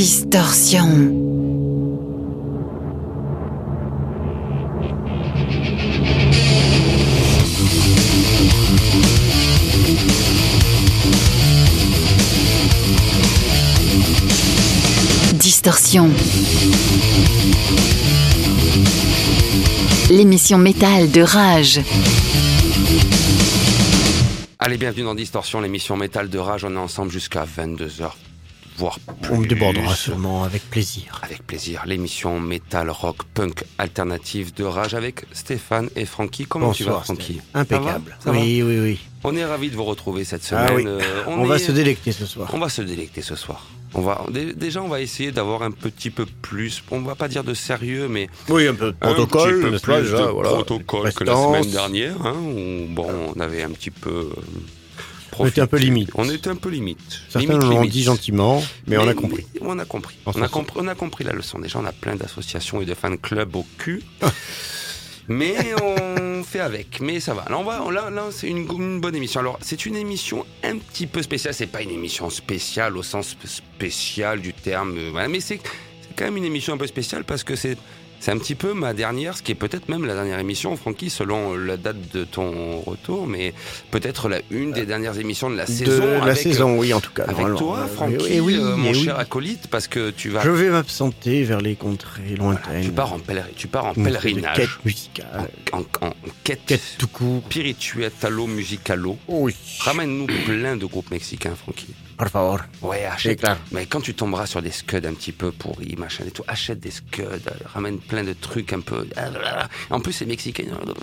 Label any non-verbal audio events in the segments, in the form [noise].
Distorsion. Distorsion. L'émission métal de Rage. Allez, bienvenue dans Distorsion, l'émission métal de Rage. On est ensemble jusqu'à 22h, voire plus. On me débordera seulement avec plaisir. Avec plaisir. L'émission métal, rock, punk alternative de Rage avec Stéphane et Francky. Comment tu vas, Francky. Impeccable. Ça va Ça oui, oui, oui. On est ravis de vous retrouver cette semaine. Ah oui. Euh, [laughs] On, va est- se délecter ce soir. On va se délecter ce soir. On va dé- déjà on va essayer d'avoir un petit peu plus. On va pas dire de sérieux, mais Oui, un peu de un protocole, petit peu pas, plus déjà, de voilà. protocole que la semaine dernière. hein, où, bon, on avait un petit peu. On était un peu limite. On était un peu limite. Certains Limite, l'ont dit gentiment, mais, on a compris. on a compris. On a compris, on a compris la leçon. Déjà, on a plein d'associations et de fan clubs au cul. [laughs] Mais on fait avec, mais ça va. Là, on va, là, là c'est une, une bonne émission. Alors, c'est une émission un petit peu spéciale. C'est pas une émission spéciale au sens spécial du terme, euh. Mais c'est quand même une émission un peu spéciale parce que c'est c'est un petit peu ma dernière, ce qui est peut-être même la dernière émission, Francky, selon la date de ton retour, mais peut-être la une des dernières émissions de la De saison. la avec, saison, oui, en tout cas. avec toi, Euh, Francky, oui, euh, mon oui. cher acolyte, parce que tu vas, Je vais m'absenter vers les contrées lointaines. tu pars en, pèleri- tu pars en pèlerinage, Quête musicale. en, en- en quête, Quête tout court. spirituetalo musicalo. Oui. Ramène-nous plein de groupes mexicains, Francky. Por favor. Ouais, achète. clair. Mais quand tu tomberas sur des scuds un petit peu pourris, machin et tout, achète des scuds, euh, ramène plein de trucs un peu. En plus, c'est mexicain. Donc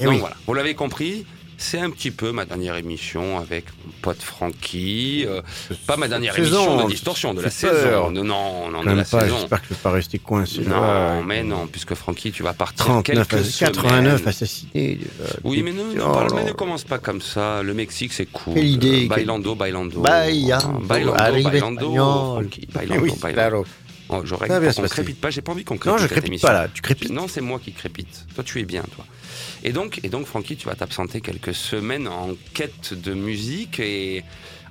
Eh oui. voilà, vous l'avez compris. C'est un petit peu ma dernière émission avec mon pote Francky. euh, pas ma dernière Saison, émission de distorsion, de la peur. saison. Non, non, non, de la pas, saison. J'espère que je vais pas rester coincé. Non, là. mais non, puisque Francky, tu vas partir 39, quelques ass- 89 semaines. assassinés. déjà. Oui, mais ne, ne parle- là mais ne commence pas comme ça. Le Mexique, c'est cool. Quelle idée, Euh, Bailando, bailando. Bailando, bailando, bailando. espagnol. Francky, [laughs] bailando, Oui, bailando. Oh, J'aurais se passer. crépite pas. J'ai pas envie qu'on crépite. Non, je crépite pas là, tu crépites. Non, c'est moi qui crépite. Toi, tu es bien, toi. Et donc, et donc, Francky, tu vas t'absenter quelques semaines en quête de musique et.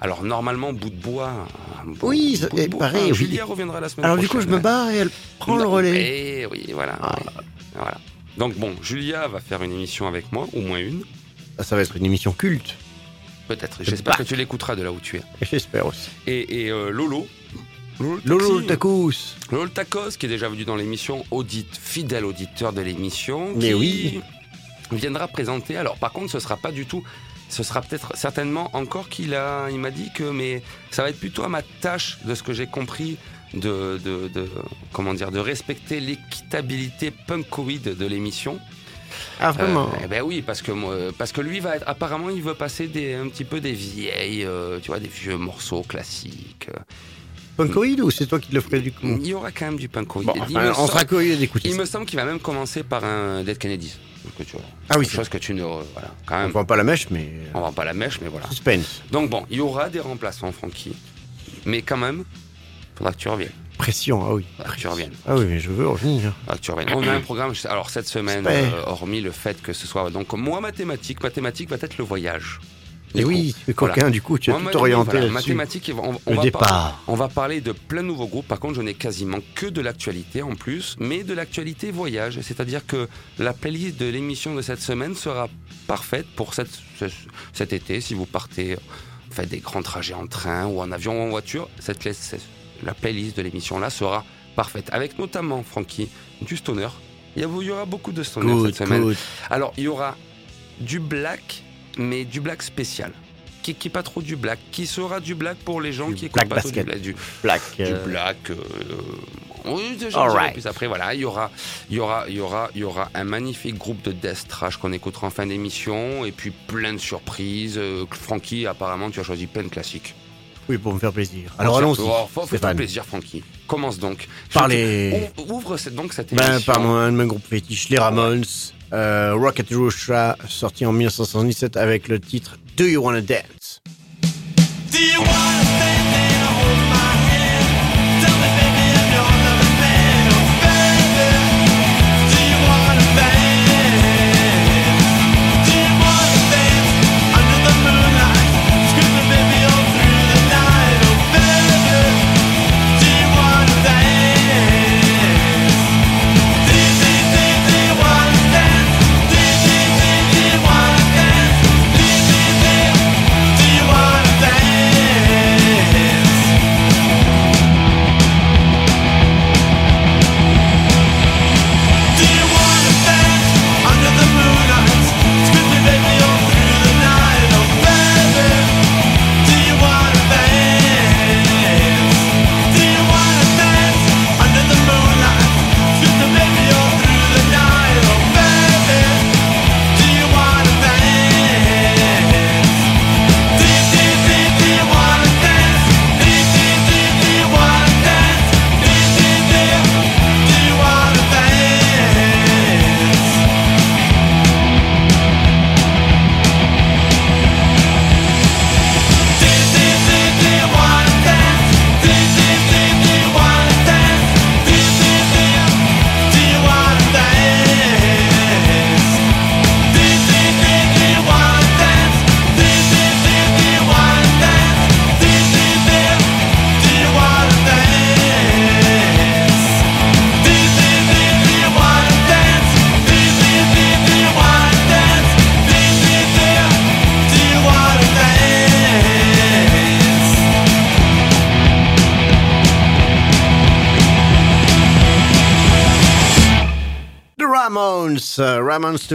Alors normalement, bout de bois. bout- Oui, de et bois. pareil, Ah, oui. Julia reviendra la semaine Alors du coup, je prochaine. me barre et elle prend le relais. eh oui, voilà, Ah. oui, voilà. Donc bon, Julia va faire une émission avec moi, au moins une. Ah, Ça va être une émission culte. Peut-être. Je J'espère que tu l'écouteras de là où tu es. J'espère aussi. Et, et, euh, Lolo. Lolo, le. Tacos. Lolo le Tacos, qui est déjà venu dans l'émission, audite, fidèle auditeur de l'émission. Mais qui oui. Viendra présenter. Alors, par contre, ce sera pas du tout. Ce sera peut-être certainement encore qu'il a. Il m'a dit que, mais ça va être plutôt à ma tâche, de ce que j'ai compris, de, de, de- comment dire, de respecter l'équitabilité punkoïde de l'émission. Ah vraiment. Euh, eh ben oui, parce que moi, parce que lui va être, apparemment, il veut passer des, un petit peu des vieilles, euh, tu vois, des vieux morceaux classiques. Punkoïde ou c'est toi qui le ferais du coup Il y aura quand même du punkoïde. Bon, enfin, on sera curieux d'écouter. il ça. me semble qu'il va même commencer par un Dead Kennedys. Que tu Ah oui, chose que tu ne, voilà, quand On même. vend pas la mèche, mais On vend pas la mèche, mais voilà. suspense, Donc bon, il y aura des remplaçants, Francky, mais quand même, faudra que tu reviennes. pression. Ah oui. Faudra que tu reviennes. Ah oui, mais je veux revenir. Faudra que tu reviennes. On a un programme. Alors cette semaine, euh, hormis le fait que ce soit donc moi mathématiques, mathématiques va être le voyage. Et oui, coquin, du coup, tu as tout orienté voilà. Mathématiques, on, on Le va départ. Parler, on va parler de plein de nouveaux groupes. Par contre, je n'ai quasiment que de l'actualité en plus, mais de l'actualité voyage. C'est-à-dire que la playlist de l'émission de cette semaine sera parfaite pour cette, ce- cet été. Si vous partez, faites des grands trajets en train ou en avion ou en voiture, cette, la- playlist de l'émission là sera parfaite. Avec notamment, Francky, du stoner. Il y, a- il y aura beaucoup de stoner Good, cette semaine. good. Alors, il y aura du black, mais du black spécial. Qui, qui est pas trop du black. Qui sera du black pour les gens Du qui écoutent black pas trop du black. Du, Black. du euh, black. euh, oui, right. plus après, voilà, il y aura, il y aura, il y aura, il y aura un magnifique groupe de death trash qu'on écoutera en fin d'émission, et puis plein de surprises. Euh, Francky, apparemment, tu as choisi plein de classiques. Oui, pour me faire plaisir. Alors Oh, allons-y. oh, Fais-toi Stéphane. plaisir, Francky. Commence donc. Je Par te- les- Ouvre, cette- donc cette Ben, émission. par mon, mes groupes fétiches, les Ramones, euh, Rocket Russia, sorti en 1977 avec le titre Do You Wanna Dance?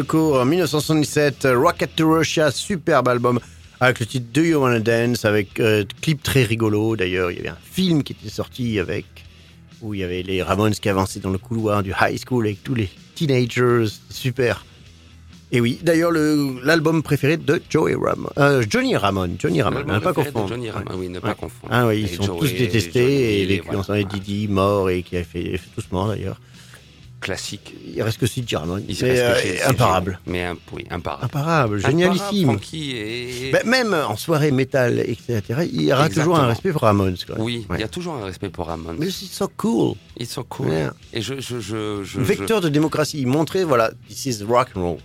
Court, en 1977, euh, Rocket to Russia, superbe album, avec le titre Do You Wanna Dance, avec euh, clip très rigolo. D'ailleurs, il y avait un film qui était sorti avec, où il y avait les Ramones qui avançaient dans le couloir du high school avec tous les teenagers, super. Et oui, d'ailleurs, le- l'album préféré de Joey Ramone, euh, Johnny Ramone, Johnny Ramone, L'album hein, pas confondre. Johnny Ramone, oui, ne pas confondre. Ah oui, ils Et sont Joey- tous détestés et est- les voilà. les Didi mort et qui a fait, fait tous morts d'ailleurs. Classique. Il reste que Sid Jarman. Il Mais, reste euh, que imparable. Mais un, oui, imparable. Imparable, génialissime. Et... Ben, même en soirée métal, etc., il y aura Exactement. toujours un respect pour Ramones. Oui, il y a toujours un respect pour Ramon. Mais c'est so cool. Ils sont cool. Yeah. Et je, je, je, je- Vecteur de démocratie. Montrer, voilà, this is rock and roll.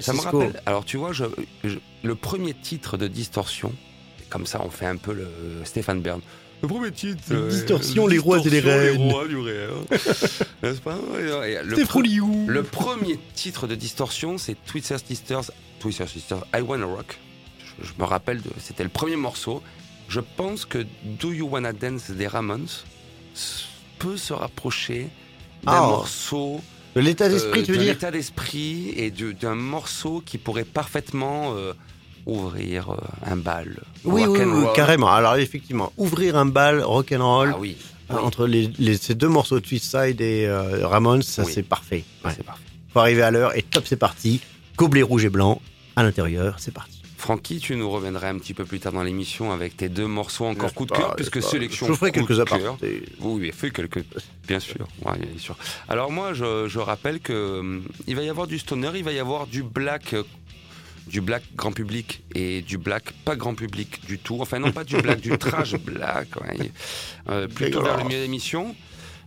Ça me rappelle. cool. Alors, tu vois, le premier titre de Distorsion, comme ça, on fait un peu le Stéphane Bern. Le premier titre. euh, Distorsion, les rois et les reines. Les rois du réel. [laughs] N'est-ce pas le, pre- le premier titre de Distorsion, c'est Twister Sisters, Twister Sisters, I Wanna Rock. Je, je me rappelle, c'était le premier morceau. Je pense que Do You Wanna Dance des Ramones peut se rapprocher d'un Ah. morceau De l'état d'esprit, euh, tu veux de dire l'état d'esprit et d'un morceau qui pourrait parfaitement euh, ouvrir euh, un bal. Oui, oui, carrément. Alors, effectivement, ouvrir un bal rock'n'roll Ah oui, euh, oui. entre les, les- ces deux morceaux de Side et euh, Ramones, ça Oui. c'est parfait. Ouais. c'est parfait. Faut arriver à l'heure et top, c'est parti. Gobelet rouge et blanc à l'intérieur, c'est parti. Francky, tu nous reviendras un petit peu plus tard dans l'émission avec tes deux morceaux encore coup de pas, cœur, puisque sélection. Je ferai quelques apartés. Oui, oui, fait quelques, bien sûr, ouais, bien sûr. Alors moi, je, je rappelle que hum, il va y avoir du stoner, il va y avoir du black, du black grand public et du black pas grand public du tout. Enfin non pas du black, du trash black, ouais. Euh, plutôt vers le milieu d'émission.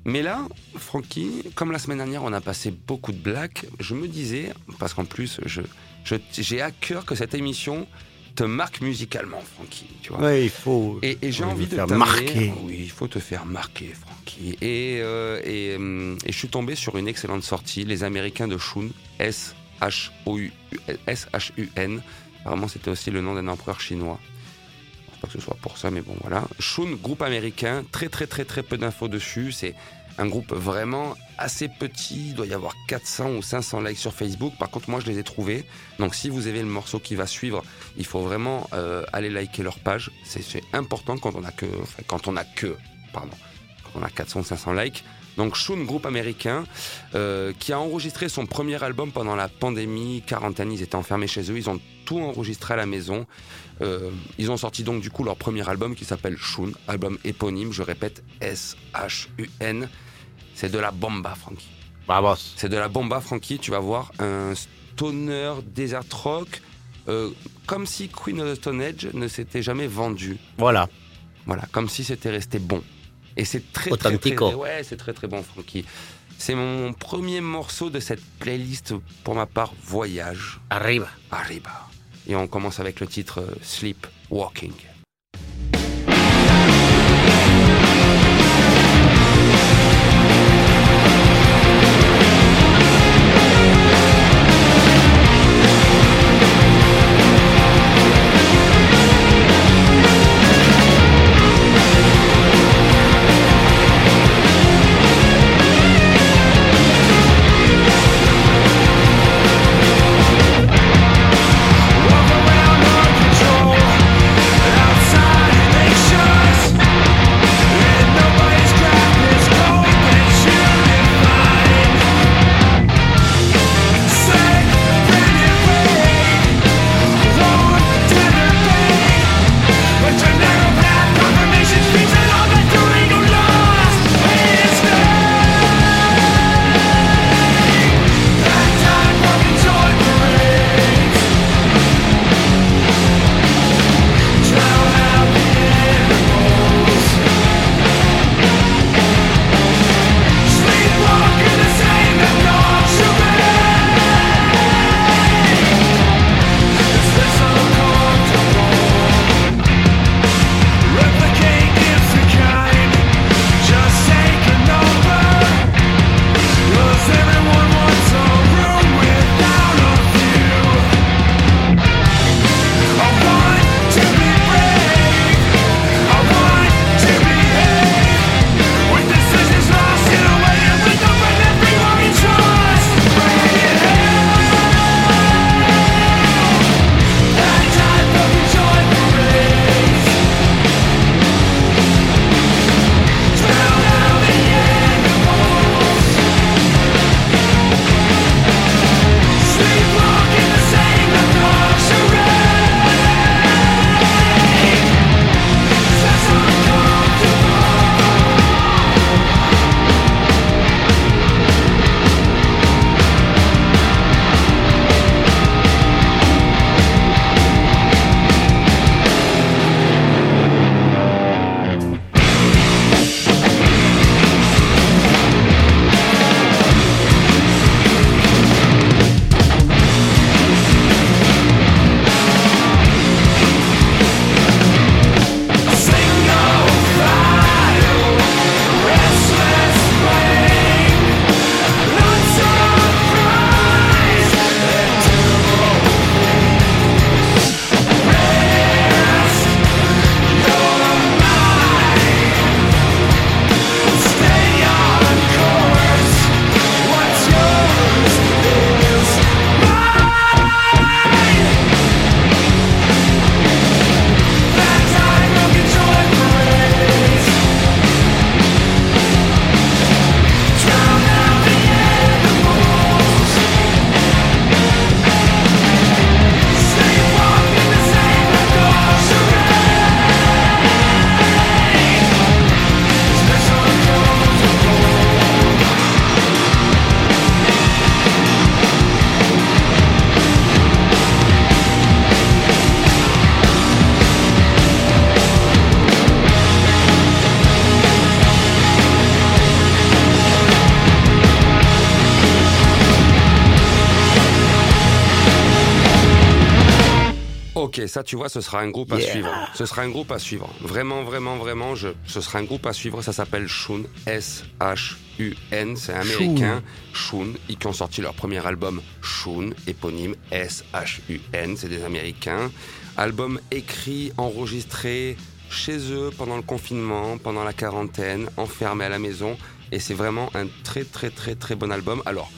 Mais là, Francky, comme la semaine dernière, on a passé beaucoup de black, je me disais, parce qu'en plus, je, je- j'ai à cœur que cette émission te marque musicalement, Francky. Tu vois. Ouais, il faut. Et, et j'ai envie de t'amener- marquer. Oui, il faut te faire marquer, Francky. Et, euh, et, hum, et je suis tombé sur une excellente sortie, les Américains de Shun, S-H-U-N. Apparemment, c'était aussi le nom d'un empereur chinois. Je pense pas que ce soit pour ça, mais bon, voilà. Shun, groupe américain, très très très très peu d'infos dessus. C'est un groupe vraiment assez petit. Il doit y avoir 400 ou 500 likes sur Facebook. Par contre, moi, je les ai trouvés. Donc, si vous avez le morceau qui va suivre, il faut vraiment euh, aller liker leur page. C'est important quand on a que, quand on a que, pardon, quand on a 400 ou 500 likes. Donc Shun, groupe américain, euh, qui a enregistré son premier album pendant la pandémie, quarantaine, ils étaient enfermés chez eux, ils ont tout enregistré à la maison. Euh, ils ont sorti donc du coup leur premier album qui s'appelle Shun, album éponyme, je répète S-H-U-N. C'est de la bomba, Frankie. Bravo. C'est de la bomba, Frankie. Tu vas voir un stoner desert rock, euh, comme si Queen of the Stone Age ne s'était jamais vendu. Voilà. Voilà, comme si c'était resté bon. Et c'est très, très, très, ouais, c'est très très bon, Frankie. C'est mon premier morceau de cette playlist, pour ma part, Voyage, Arrive. Arriba. Et on commence avec le titre euh, Sleep Walking. Ok, ça tu vois, ce sera un groupe à Yeah. suivre. Ce sera un groupe à suivre. Vraiment, vraiment, vraiment, je, ce sera un groupe à suivre. Ça s'appelle Shun, S-H-U-N. C'est américain. Shun, ils qui ont sorti leur premier album Shun, éponyme S-H-U-N. C'est des Américains. Album écrit, enregistré chez eux pendant le confinement, pendant la quarantaine, enfermé à la maison. Et c'est vraiment un très, très, très, très bon album. Alors,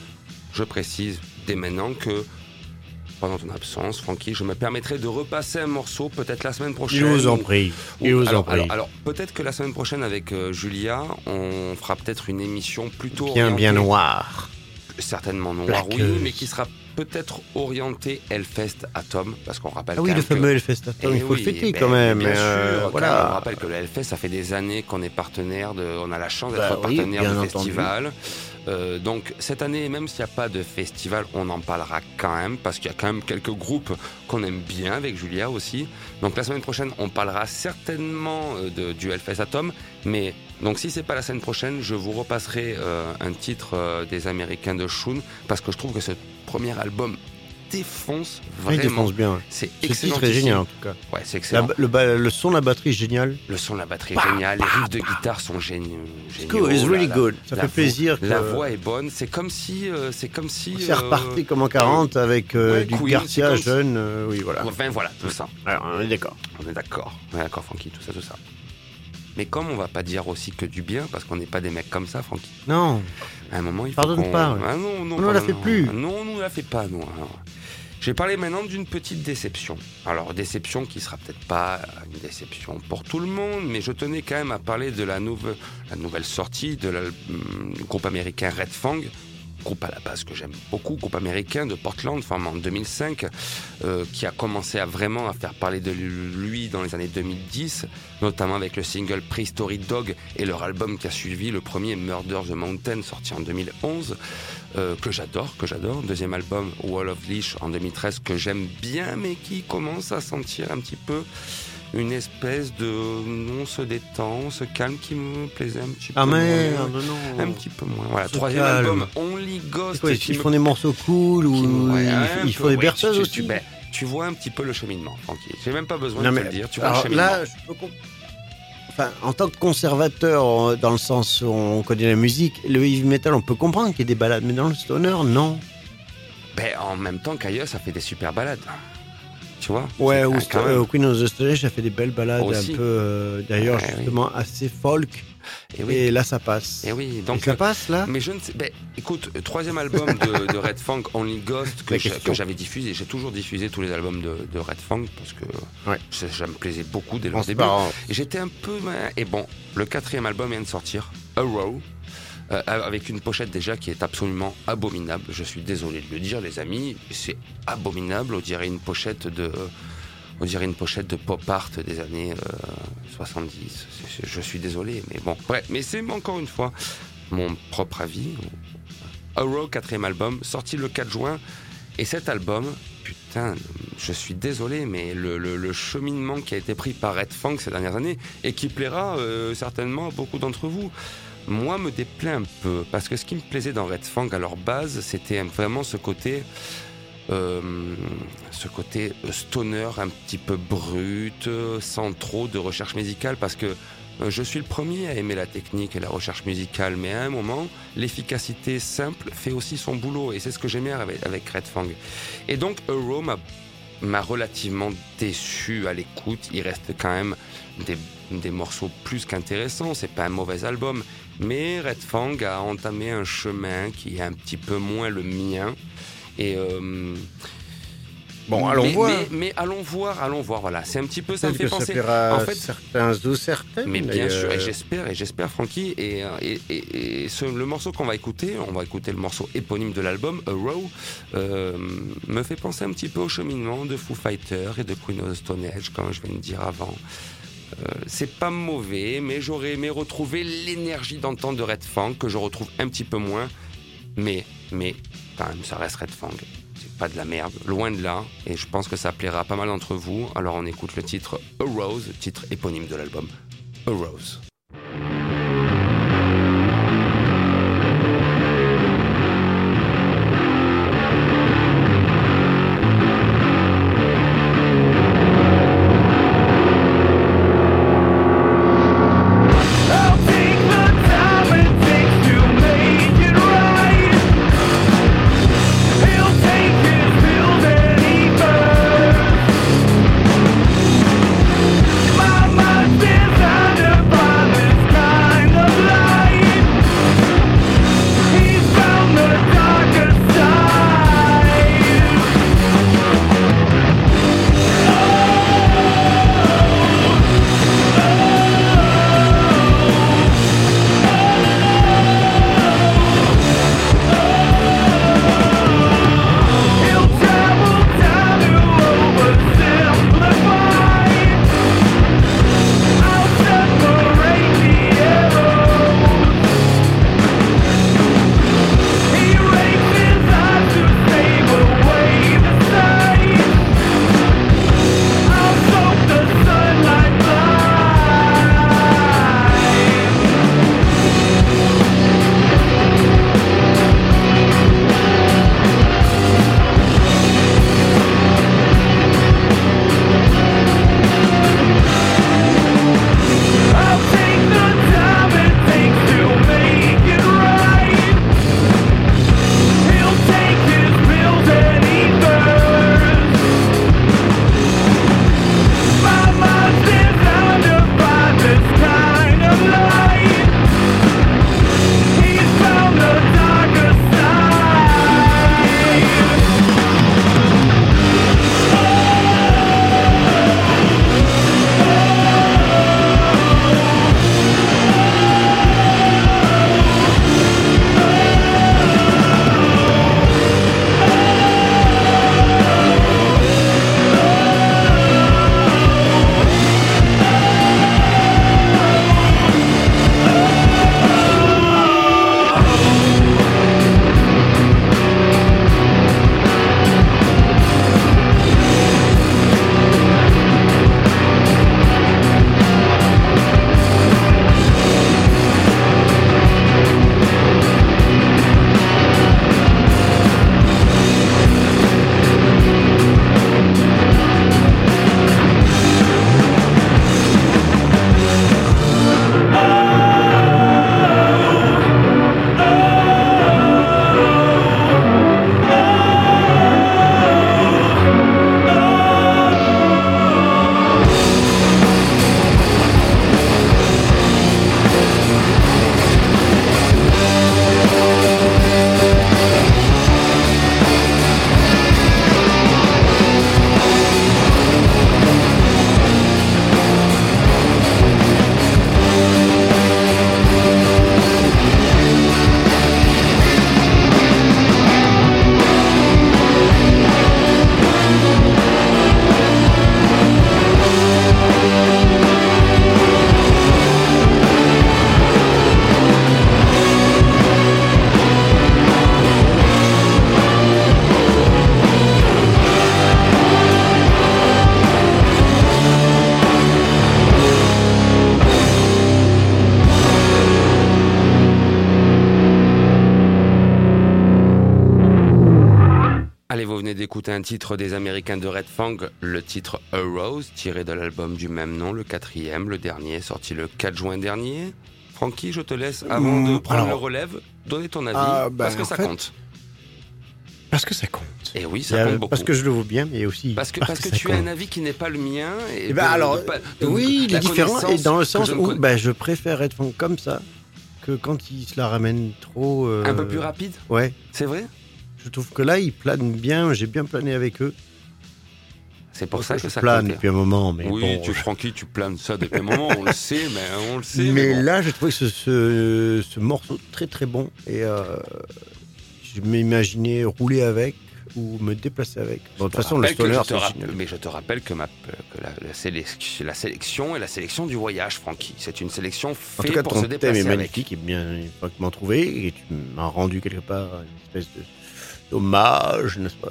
je précise dès maintenant que pendant ton absence, Francky, je me permettrai de repasser un morceau peut-être la semaine Je prochaine. vous en prie. ou- Je vous en alors, prie. alors, alors, peut-être que la semaine prochaine avec euh, Julia, on fera peut-être une émission plutôt Bien, orientée- bien noir. certainement noir, oui, mais qui sera peut-être orientée Hellfest Atom, parce qu'on rappelle Ah oui, le que- fameux Hellfest Atom, eh il faut oui, le fêter ben, quand même. Bien euh, sûr, voilà. quand même, on rappelle que le Hellfest, ça fait des années qu'on est partenaire de, on a la chance d'être Bah oui, partenaire du entendu. Euh, donc cette année, même s'il n'y a pas de festival, on en parlera quand même parce qu'il y a quand même quelques groupes qu'on aime bien avec Julia aussi. Donc la semaine prochaine, on parlera certainement euh, de, du Hellfest Atom, mais donc si c'est pas la semaine prochaine, je vous repasserai euh, un titre des Américains de Shun parce que je trouve que ce premier album défonce Il vraiment. défonce bien. C'est Ce excellent. titre est génial en tout cas. Ouais, c'est La excellent. ba- le, le son de la batterie est génial. Le son de la batterie est Bah, génial, les bah, riffs de bah. guitare sont géniaux. Cool, it's really La- good. Ça la fait plaisir que La voix est bonne. C'est comme si, euh, c'est comme si. c'est euh, reparti comme en 40 avec euh, ouais, du Queen, Garcia jeune. euh, oui, voilà. Enfin voilà, tout ça. Alors, on est d'accord. On est d'accord. On est d'accord, Francky, tout ça, tout ça. Mais comme on va pas dire aussi que du bien, parce qu'on n'est pas des mecs comme ça, Francky. Non, À un moment, il faut Pardonne pas, ouais. Ah non, non, On ne la fait non. plus. Non, on ne la fait pas, non. Alors, Je vais parler maintenant d'une petite déception. Alors, déception qui sera peut-être pas une déception pour tout le monde, mais je tenais quand même à parler de la, nouve- la nouvelle sortie de la- hum, du groupe américain Red Fang. Groupe à la base que j'aime beaucoup, groupe américain de Portland, formé en 2005, euh, qui a commencé à vraiment à faire parler de lui dans les années 2010, notamment avec le single Prehistory Dog et leur album qui a suivi, le premier Murder the Mountain, sorti en 2011 euh, que j'adore, que j'adore. Deuxième album, Wall of Leash en 2013, que j'aime bien, mais qui commence à sentir un petit peu une espèce de on se détend, on se calme, qui me plaisait un petit Ah peu merde, moins. non. Un petit peu moins. Voilà, troisième calme. album, Only Ghost. Quoi, Ils me- font des morceaux cool ou ouais, ils, font des berceuses tu- aussi tu- ben, tu vois un petit peu le cheminement, Francky. J'ai même pas besoin Non, de mais- te le dire. Tu vois le cheminement. là, je peux comp- Enfin, en tant que conservateur, dans le sens où on connaît la musique, le heavy metal, on peut comprendre qu'il y ait des balades, mais dans le stoner, non. Ben, en même temps qu'ailleurs, ça fait des super balades. Tu vois Ouais, même. euh, Queen of the Stone Age, ça fait des belles balades Aussi. un peu, euh, d'ailleurs, Ouais, justement, assez folk. Et oui. Et là, ça passe. Et oui, Et donc ça passe, là? Mais je ne sais. Ben, écoute, euh, troisième album de, de Red Fang, Only Ghost, que j'avais diffusé. J'ai toujours diffusé tous les albums de, de Red Fang parce que Ouais. ça, ça me plaisait beaucoup dès leur début. J'étais un peu. ben, Et bon, le quatrième album vient de sortir, A Row. Euh, avec une pochette déjà qui est absolument abominable. Je suis désolé de le dire, les amis, c'est abominable. On dirait une pochette de, on dirait une pochette de pop art des années euh, 70. C'est- c'est- Je suis désolé, mais bon. Bref, mais c'est encore une fois mon propre avis. Arrow, quatrième album, sorti le 4 juin. Et cet album, putain, je suis désolé, mais le cheminement qui a été pris par Red Fang ces dernières années, et qui plaira euh, certainement à beaucoup d'entre vous, moi me déplaît un peu. Parce que ce qui me plaisait dans Red Fang à leur base, c'était vraiment ce côté. euh, ce côté stoner un petit peu brut, sans trop de recherche musicale, parce que euh, je suis le premier à aimer la technique et la recherche musicale, mais à un moment, l'efficacité simple fait aussi son boulot, et c'est ce que j'aimais avec, Red Fang. Et donc, Euro m'a relativement déçu à l'écoute. Il reste quand même des, des morceaux plus qu'intéressants. C'est pas un mauvais album, mais Red Fang a entamé un chemin qui est un petit peu moins le mien. Et euh, Bon, allons mais, voir. Mais, mais allons voir, allons voir. Voilà, c'est un petit peu ça me fait que ça penser. plaira en fait- certains ou certaines. Mais bien d'ailleurs. sûr, et j'espère, et j'espère, Francky, et, euh, et, et- et ce- le morceau qu'on va écouter, on va écouter le morceau éponyme de l'album, A Row, euh, me fait penser un petit peu au cheminement de Foo Fighters et de Queen of the Stone Age, comme je viens de dire avant. Euh, c'est pas mauvais, mais j'aurais aimé retrouver l'énergie d'antan de Red Fang, que je retrouve un petit peu moins, mais, mais, quand même, ça reste Red Fang. C'est pas de la merde, loin de là, et je pense que ça plaira pas mal d'entre vous. Alors on écoute le titre A Rose, titre éponyme de l'album. A Rose. Écouter un titre des Américains de Red Fang, le titre A Rose, tiré de l'album du même nom, le quatrième, le dernier, sorti le 4 juin dernier. Francky, je te laisse, avant de Mmh, prendre alors- le relève, donner ton avis, Ah, bah, parce que ça fait, compte. Parce que ça compte. Et oui, Il y ça compte beaucoup. parce que je le vaux bien, mais aussi Parce que, parce que tu as un avis qui n'est pas le mien. Et Eh de- alors, de pas- de- oui, il est différent et dans le sens je où connais- ben, je préfère Redfang comme ça que quand il se la ramène trop. euh, Un peu plus rapide, Ouais, c'est vrai? Je trouve que là, il plane bien. J'ai bien plané avec eux. C'est pour ça que ça plane depuis un moment, mais oui, bon, tu, Francky, tu planes ça depuis un moment, on le sait, mais on le sait. mais bon. là, j'ai trouvé ce, ce, ce morceau très très bon et euh, je m'imaginais rouler avec ou me déplacer avec. Bon, de toute façon, le rappelle stoner, je te c'est rapp- génial. Mais je te rappelle que, ma, que la, la sélection, la sélection est la sélection du voyage, Francky. C'est une sélection En faite tout cas, pour ton se thème déplacer est avec. magnifique et bien parfaitement trouvé et tu m'as rendu quelque part une espèce de d'hommage, n'est-ce pas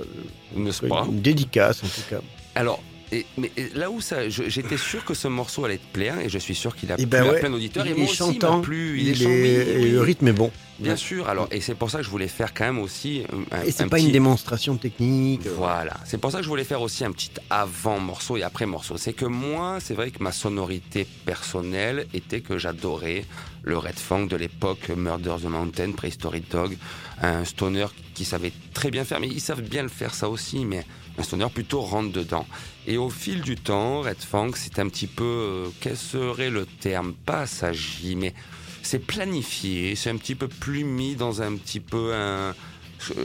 N'est-ce pas Une dédicace en tout cas. Alors, et- mais et là où ça, j'étais sûr que ce morceau allait te plaire et je suis sûr qu'il a Eh plu ben à ouais, plein d'auditeurs. il Et est moi aussi, il chantant, plu. il, est est, oui. le rythme est bon. Bien sûr. Alors, et c'est pour ça que je voulais faire quand même aussi un, Et c'est un pas petit- une démonstration technique. euh, Voilà, c'est pour ça que je voulais faire aussi un petit avant morceau et après morceau. C'est que moi, c'est vrai que ma sonorité personnelle était que j'adorais le Red Fang de l'époque Murder the Mountain, Prehistoric Dog, un stoner qui savait très bien faire, mais ils savent bien le faire ça aussi, mais un stoner plutôt rentre dedans. Et au fil du temps, Red Fang, c'est un petit peu, euh, quel serait le terme? Pas assagi, mais c'est planifié, c'est un petit peu plus mis dans un petit peu un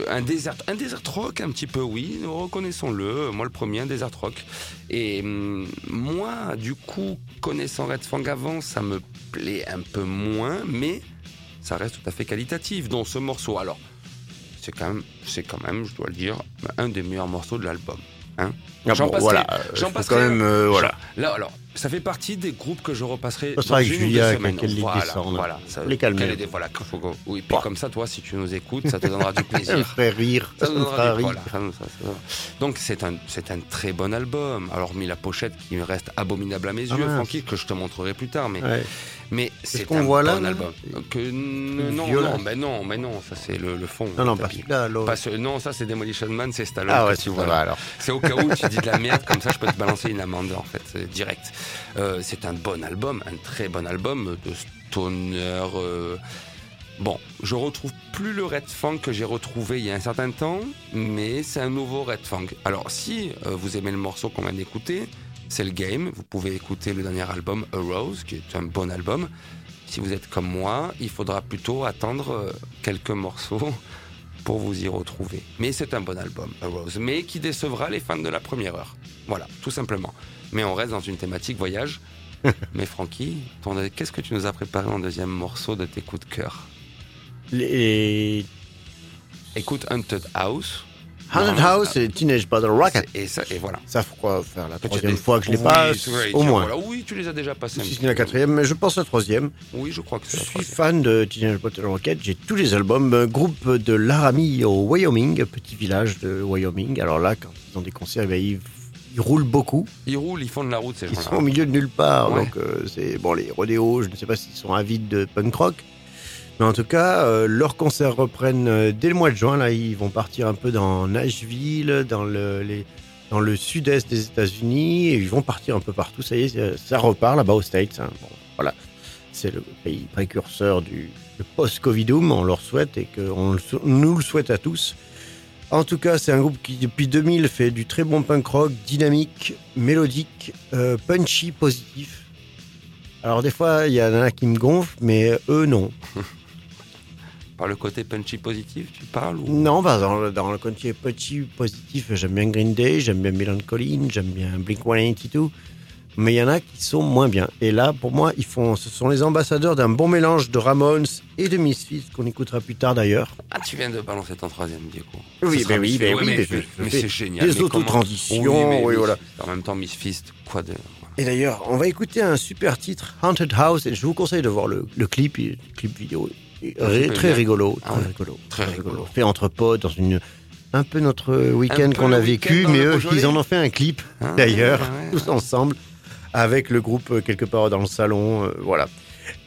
un désert, un désert rock un petit peu, oui, reconnaissons-le. Moi, le premier, un désert rock. Et hum, moi, du coup, connaissant Red Fang avant, ça me plaît un peu moins, mais ça reste tout à fait qualitatif. Dans ce morceau, alors, c'est quand même, c'est quand même, je dois le dire, un des meilleurs morceaux de l'album. Hein Ah J'en bon, passerai- voilà, euh, j'en faut passerai quand même, euh, voilà. Là, alors, ça fait partie des groupes que je repasserai Ça avec Julia, semaines. qu'elle voilà, voilà. Ça, Les calmer. les- Voilà, oui, puis Bah. comme ça, toi, si tu nous écoutes, ça te donnera du [laughs] Ça me plaisir. ferait rire. Ça Ça nous me donnera fera rire. voilà, ça ça- ça- Donc c'est un, c'est un très bon album. Alors mis la pochette qui reste abominable à mes Ah yeux, mince. Francky, que je te montrerai plus tard. Mais, Ouais. Mais c'est qu'on un voit là, bon là album. Que, non, non, mais non, mais non, ça c'est le, le fond. Non, non, pas celui-là. ce- non, ça c'est Demolition Man, c'est Stallone. Ah ouais, tu vois. alors. C'est au cas où tu dis de la [laughs] merde, comme ça je peux te balancer une amende en fait, direct. Euh, c'est un bon album, un très bon album de stoner. euh, Bon, je retrouve plus le Red Fang que j'ai retrouvé il y a un certain temps, mais c'est un nouveau Red Fang. Alors si euh, vous aimez le morceau qu'on vient d'écouter, c'est le game. Vous pouvez écouter le dernier album A Rose, qui est un bon album. Si vous êtes comme moi, il faudra plutôt attendre euh, quelques morceaux [laughs] pour vous y retrouver. Mais c'est un bon album, A Rose, mais qui décevra les fans de la première heure. Voilà, tout simplement. Mais on reste dans une thématique voyage. [laughs] mais Francky, qu'est-ce que tu nous as préparé en deuxième morceau de tes coups de cœur? Les Écoute Haunted House. Haunted House et Teenage Battle Rocket. Et ça, et voilà. Ça fera faire la troisième fois que je les Oui, passe, vrai, au moins. voilà. Oui, tu les as déjà passés. Si c'est la quatrième, mais je pense la troisième. Oui, je crois que Je c'est la suis fan de Teenage Battle Rocket. J'ai tous les albums. Groupe de Laramie au Wyoming, petit village de Wyoming. Alors là, quand ils ont des concerts, eh ben, ils, ils roulent beaucoup. Ils roulent, ils font de la route, ces Ils gens-là. sont au milieu de nulle part. Ouais. Donc euh, c'est bon les rodéos. Je ne sais pas s'ils sont avides de punk rock. Mais en tout cas, euh, leurs concerts reprennent euh, dès le mois de juin. Là, ils vont partir un peu dans Nashville, dans le, dans le sud-est des États-Unis, et ils vont partir un peu partout. Ça y est, ça- repart là-bas aux States. hein. Bon, voilà, c'est le pays précurseur du, du post-Covidum. On leur souhaite et le sou- nous le souhaite à tous. En tout cas, c'est un groupe qui, depuis 2000, fait du très bon punk rock, dynamique, mélodique, euh, punchy, positif. Alors, des fois, il y en a qui me gonflent, mais eux, non. [laughs] Par le côté punchy positif, tu parles ou... Non, bah, dans, le- dans le côté punchy, positif, j'aime bien Green Day, j'aime bien Melancholy, j'aime bien Blink 182. Mais il y en a qui sont moins bien. Et là, pour moi, ils font, ce sont les ambassadeurs d'un bon mélange de Ramones et de Misfits, qu'on écoutera plus tard d'ailleurs. Ah, tu viens de balancer ton troisième, du coup. Oui, ben oui, Misfits. ben oui, mais, mais je- mais- mais c'est génial. des mais comment- autotransitions, Oui, mais oui, voilà. En même temps, Misfits, quoi de... Et d'ailleurs, on va écouter un super titre, Haunted House, et je vous conseille de voir le, le clip, le clip vidéo. Ré- très rigolo, Ah très ouais. rigolo, Très rigolo. Fait entre potes dans une un peu notre week-end qu'on a vécu, mais eux, ils en ont fait un clip Ah, d'ailleurs, ouais, ouais, tous ensemble, avec le groupe euh, quelque part dans le salon, euh, voilà,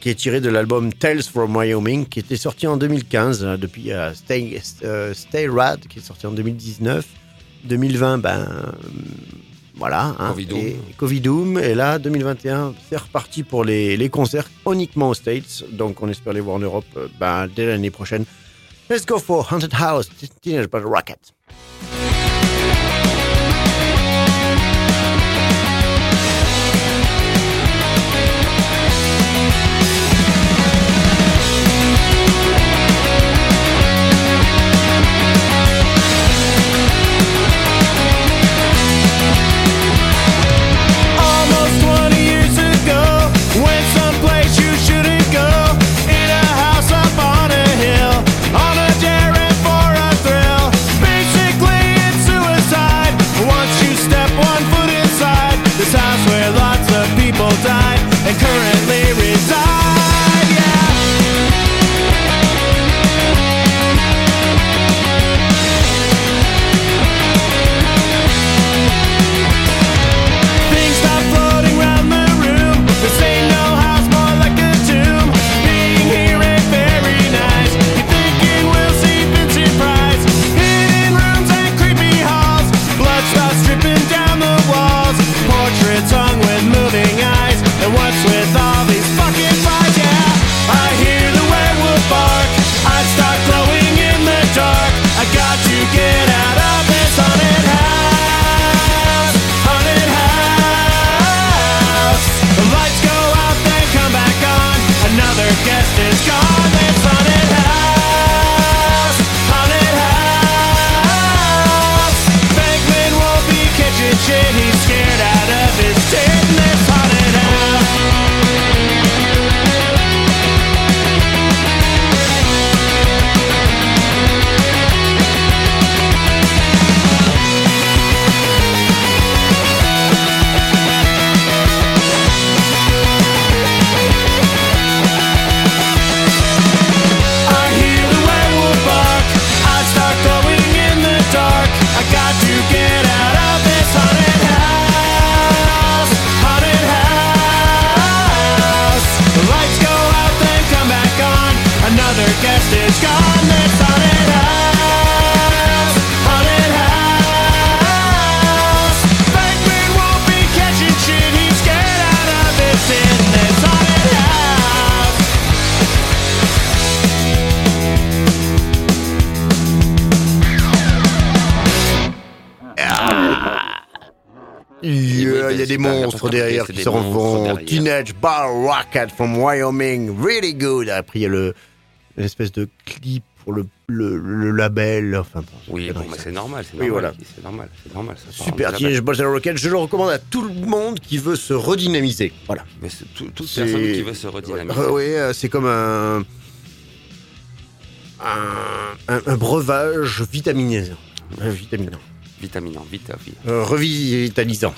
qui est tiré de l'album Tales from Wyoming, qui était sorti en 2015, euh, depuis euh, Stay, euh, Stay Rad, qui est sorti en 2019. 2020, ben voilà. hein, Covidoom. et, Covidoom. Et là, 2021, c'est reparti pour les, les concerts uniquement aux States. Donc, on espère les voir en Europe euh, ben, dès l'année prochaine. Let's go for Haunted House, Teenage Bottle Rocket. Des monstres derrière qui s'en vont. Teenage Bar Rocket from Wyoming, really good. Après, il y a le l'espèce de clip pour le, le, le label. Enfin, bon, Oui, c'est bon, vrai, mais ça. c'est normal, c'est Oui, normal. voilà. C'est normal, c'est normal. ça Super en Teenage Bottle Rocket, je le recommande à tout le monde qui veut se redynamiser. Voilà. Mais c'est tout- toute personne qui veut se redynamiser. Oui, euh, c'est comme un, un, un- un breuvage vitaminisant. Euh, vitaminant. Vitaminant, vie. Euh, revitalisant.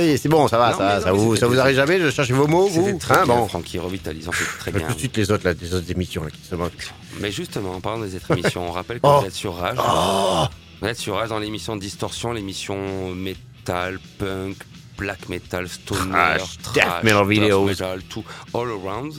Est, c'est bon, ça va, Non, ça, non, vous, ça vous arrive jamais de chercher vos mots, vous très Hein, bien, bon. Francky, revitalisant, c'est très bien. Tout de suite les autres, là, autres émissions là, qui se moquent. Mais justement, en parlant des autres émissions, on rappelle que Oh. vous êtes sur Rage. Oh Vous êtes sur Rage dans l'émission Distorsion, l'émission metal, punk, black metal, stoner, Trash, trash, death metal videos. metal, tout, all around,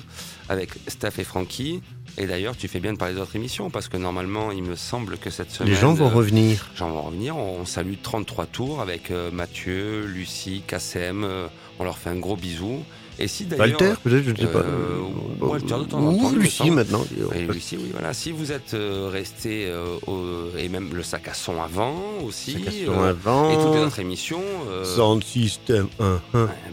avec Steph et Frankie. Et d'ailleurs, tu fais bien de parler d'autres émissions, parce que normalement, il me semble que cette semaine... Les gens vont euh, revenir. Les gens vont revenir. On salue 33 tours avec euh, Mathieu, Lucie, Kassem. euh, on leur fait un gros bisou. Et si d'ailleurs... Walter, peut-être, je ne sais pas. euh, Walter, de temps en temps, Lucie, semble. maintenant. Et Lucie, oui, voilà. Si vous êtes euh, resté euh, au- et même le sac à son avant aussi, Sac à euh, son avant. et toutes les autres émissions. euh, Sound System 1. ouais,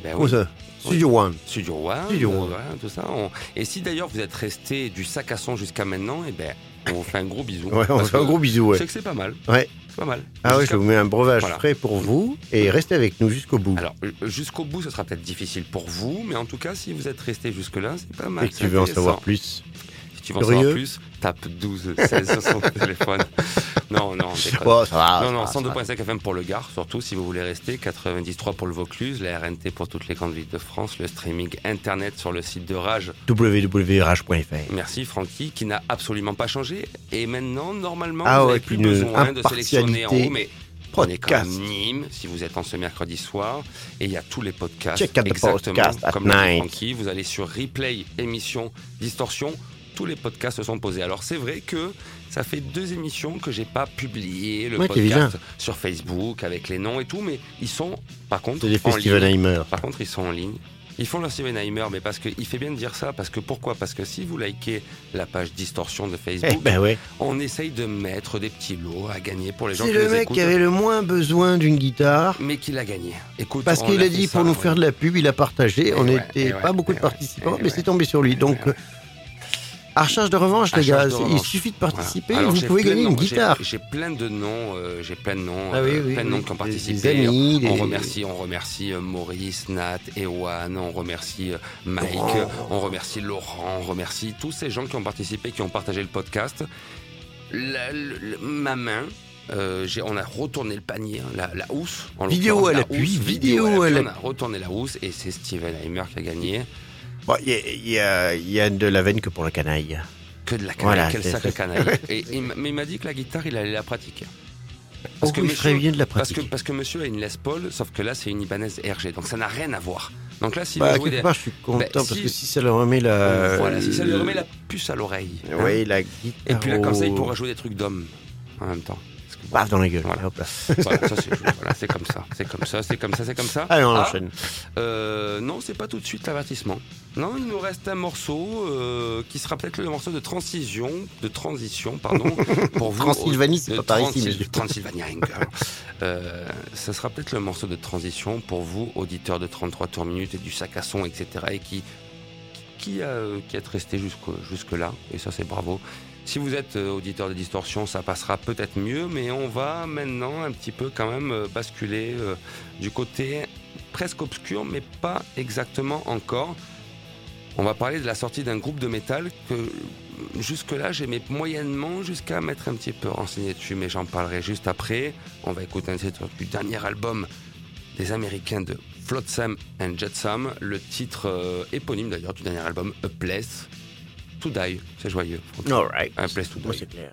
ben Comment oui. ça Studio One. Studio One, Studio euh, One. voilà, tout ça. on- Et si d'ailleurs vous êtes resté du sac à son jusqu'à maintenant, et ben on vous fait un gros bisou. Ouais, on fait un gros bisou, ouais. C'est que c'est pas mal. Ouais. C'est pas mal. Ah ouais, je vous mets un breuvage Voilà. frais pour vous et restez avec nous jusqu'au bout. Alors euh, jusqu'au bout, ce sera peut-être difficile pour vous, mais en tout cas, si vous êtes resté jusque là, c'est pas mal. et tu veux en savoir plus. Si tu veux en savoir plus, tape 12 16 sur son [laughs] téléphone. Non, non. Bon, ça va. non, non, ça va, ça va. 102.5 FM pour le Gard, surtout si vous voulez rester, 93 pour le Vaucluse, la RNT pour toutes les grandes villes de France, le streaming internet sur le site de Rage. www.rage.fr. Merci Francky, qui n'a absolument pas changé. Et maintenant, normalement, Ah vous ouais, n'avez plus besoin de sélectionner en haut, mais prenez Podcast. comme Nîmes si vous êtes en ce mercredi soir. Et il y a tous les podcasts. Check out the exactement podcast at comme. Francky. Vous allez sur replay, émission, distorsion. Tous les podcasts se sont posés. Alors c'est vrai que ça fait deux émissions que j'ai pas publié le Ouais, podcast sur Facebook avec les noms et tout, mais ils sont par contre C'est des en ligne. Par contre, ils sont en ligne. Ils font leur Stevenheimer, mais parce qu'il fait bien de dire ça, parce que pourquoi? Parce que si vous likez la page Distorsion de Eh Facebook, ben ouais. on essaye de mettre des petits lots à gagner pour les gens C'est qui le nous mec écoutent, qui avait le moins besoin d'une guitare. mais qui l'a gagné. Écoute, Parce qu'il a dit ça, pour nous ouais. faire de la pub, il a partagé. Et on n'était ouais, pas beaucoup de participants, mais c'est tombé sur lui. Donc. À recharge de revanche, les gars, il suffit de Voilà. participer. Alors, vous pouvez gagner une guitare. J'ai plein de noms, euh, j'ai plein de noms, Ah oui, euh, oui, plein de noms qui ont participé. des amis, on remercie, on remercie euh, Maurice, Nat, Ewan, on remercie Mike, Laurent. on remercie Laurent, on remercie tous ces gens qui ont participé, qui ont partagé le podcast. La- le- le- ma main. euh, on a retourné le panier, hein, la, la housse. en Vidéo à la l'appui, housse, vidéo à l'appui. On a retourné la housse et c'est Steven Heimer qui a gagné. Bon, Il y, a- y y de la veine que pour la canaille. Que de la canaille, Voilà, quel sacré canaille. [laughs] Et, mais il m'a dit que la guitare, il allait la pratiquer. Parce que il ferait bien de la parce que, pratique. parce que monsieur a une Les Paul, sauf que là, c'est une Ibanez RG. Donc ça n'a rien à voir. Donc là, s'il Bah, quelque des... part, je suis content Bah, parce si- que si ça leur remet la. voilà, si ça lui remet la puce à l'oreille. hein. Oui, la guitare. Et puis là, comme ça, il pourra jouer des trucs d'hommes en même temps. Paf dans la gueule. Voilà. Là. [laughs] ça, c'est voilà, comme ça. C'est comme ça, c'est comme ça, c'est comme ça. Allez, on Ah, enchaîne. euh, non, c'est pas tout de suite l'avertissement. Non, il nous reste un morceau euh, qui sera peut-être le morceau de transition, de transition, pardon, [laughs] pour vous. Transylvanie, c'est pas par ici, mais- Transylvania. Euh, ce sera peut-être le morceau de transition pour vous, auditeurs de 33 tours minutes et du sac à son, etc. Et qui, qui, a, qui êtes resté jusqu'au- jusque-là. Et ça, c'est bravo. Si vous êtes euh, auditeur de distorsion, ça passera peut-être mieux, mais on va maintenant un petit peu quand même euh, basculer euh, du côté presque obscur, mais pas exactement encore. On va parler de la sortie d'un groupe de métal que jusque-là j'aimais moyennement jusqu'à m'être un petit peu renseigné dessus, mais j'en parlerai juste après. On va écouter un titre du dernier album des Américains de Flotsam and Jetsam, le titre éponyme d'ailleurs du dernier album, A to Die. C'est joyeux. All right. A Place to Moi, Die. c'est clair.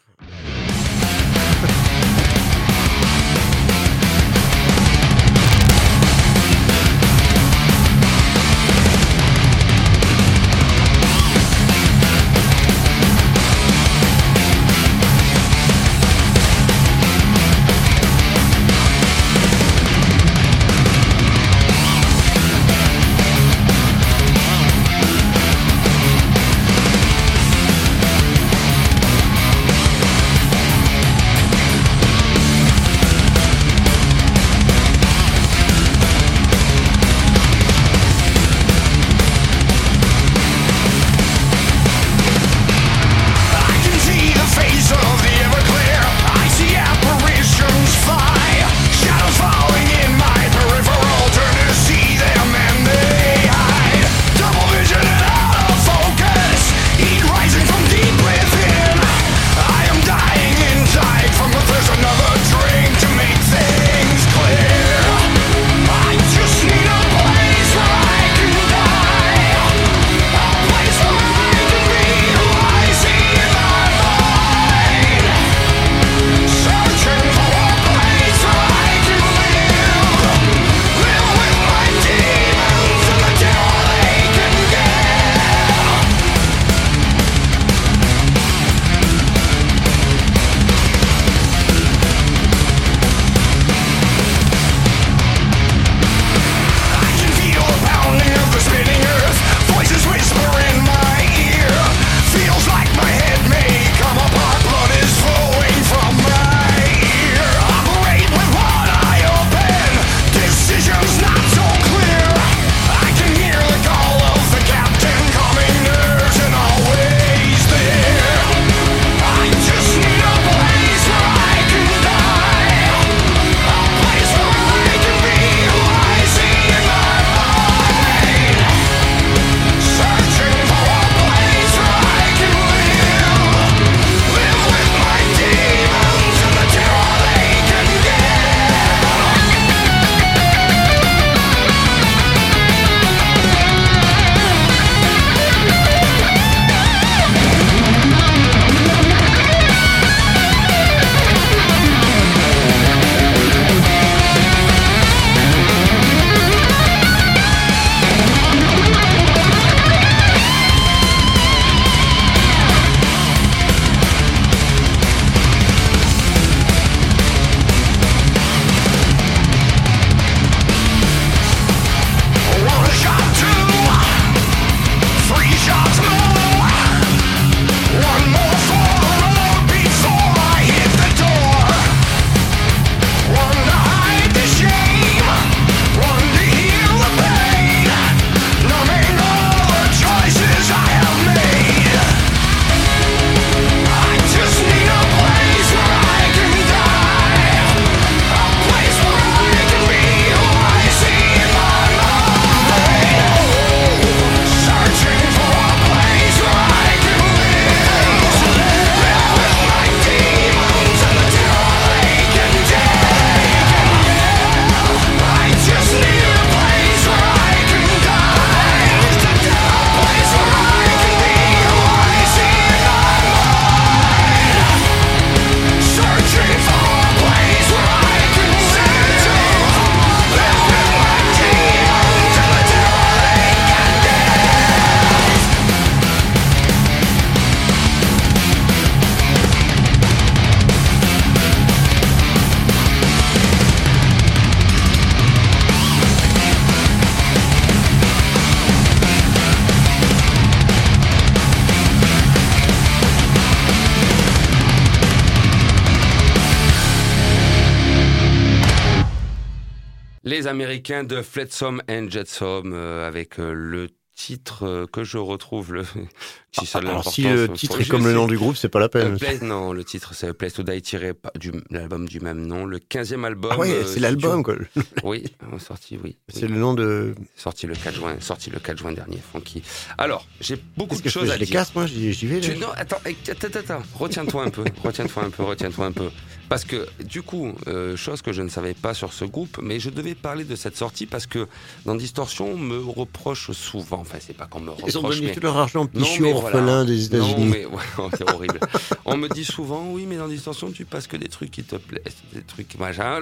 Les Américains de Flotsam and Jetsam euh, avec euh, le titre euh, que je retrouve le. [laughs] si Ah, Alors, si le titre est comme le nom du groupe, c'est pas la peine. Non, le titre c'est Place to Die tiré du l'album du même nom, le 15e album. Ah ouais, euh, c'est l'album, quoi. [laughs] Oui, sorti, oui. C'est oui. le nom de. Sorti le 4 juin, sorti le 4 juin dernier, Francky. Alors, j'ai beaucoup de choses à Je les dire. casse, moi J'y vais, Tu- non, attends, eh, attends, attends, retiens-toi un peu, retiens-toi un peu, retiens-toi un peu. Parce que, du coup, euh, chose que je ne savais pas sur ce groupe, mais je devais parler de cette sortie parce que dans Distorsion, on me reproche souvent, enfin, c'est pas qu'on me Ils ont reproche, donné mais tout leur argent Non, voilà. orphelins des non, États-Unis. mais ouais, [laughs] c'est horrible. On me dit souvent, oui, mais dans Distorsion, tu passes que des trucs qui te plaisent, des trucs machin,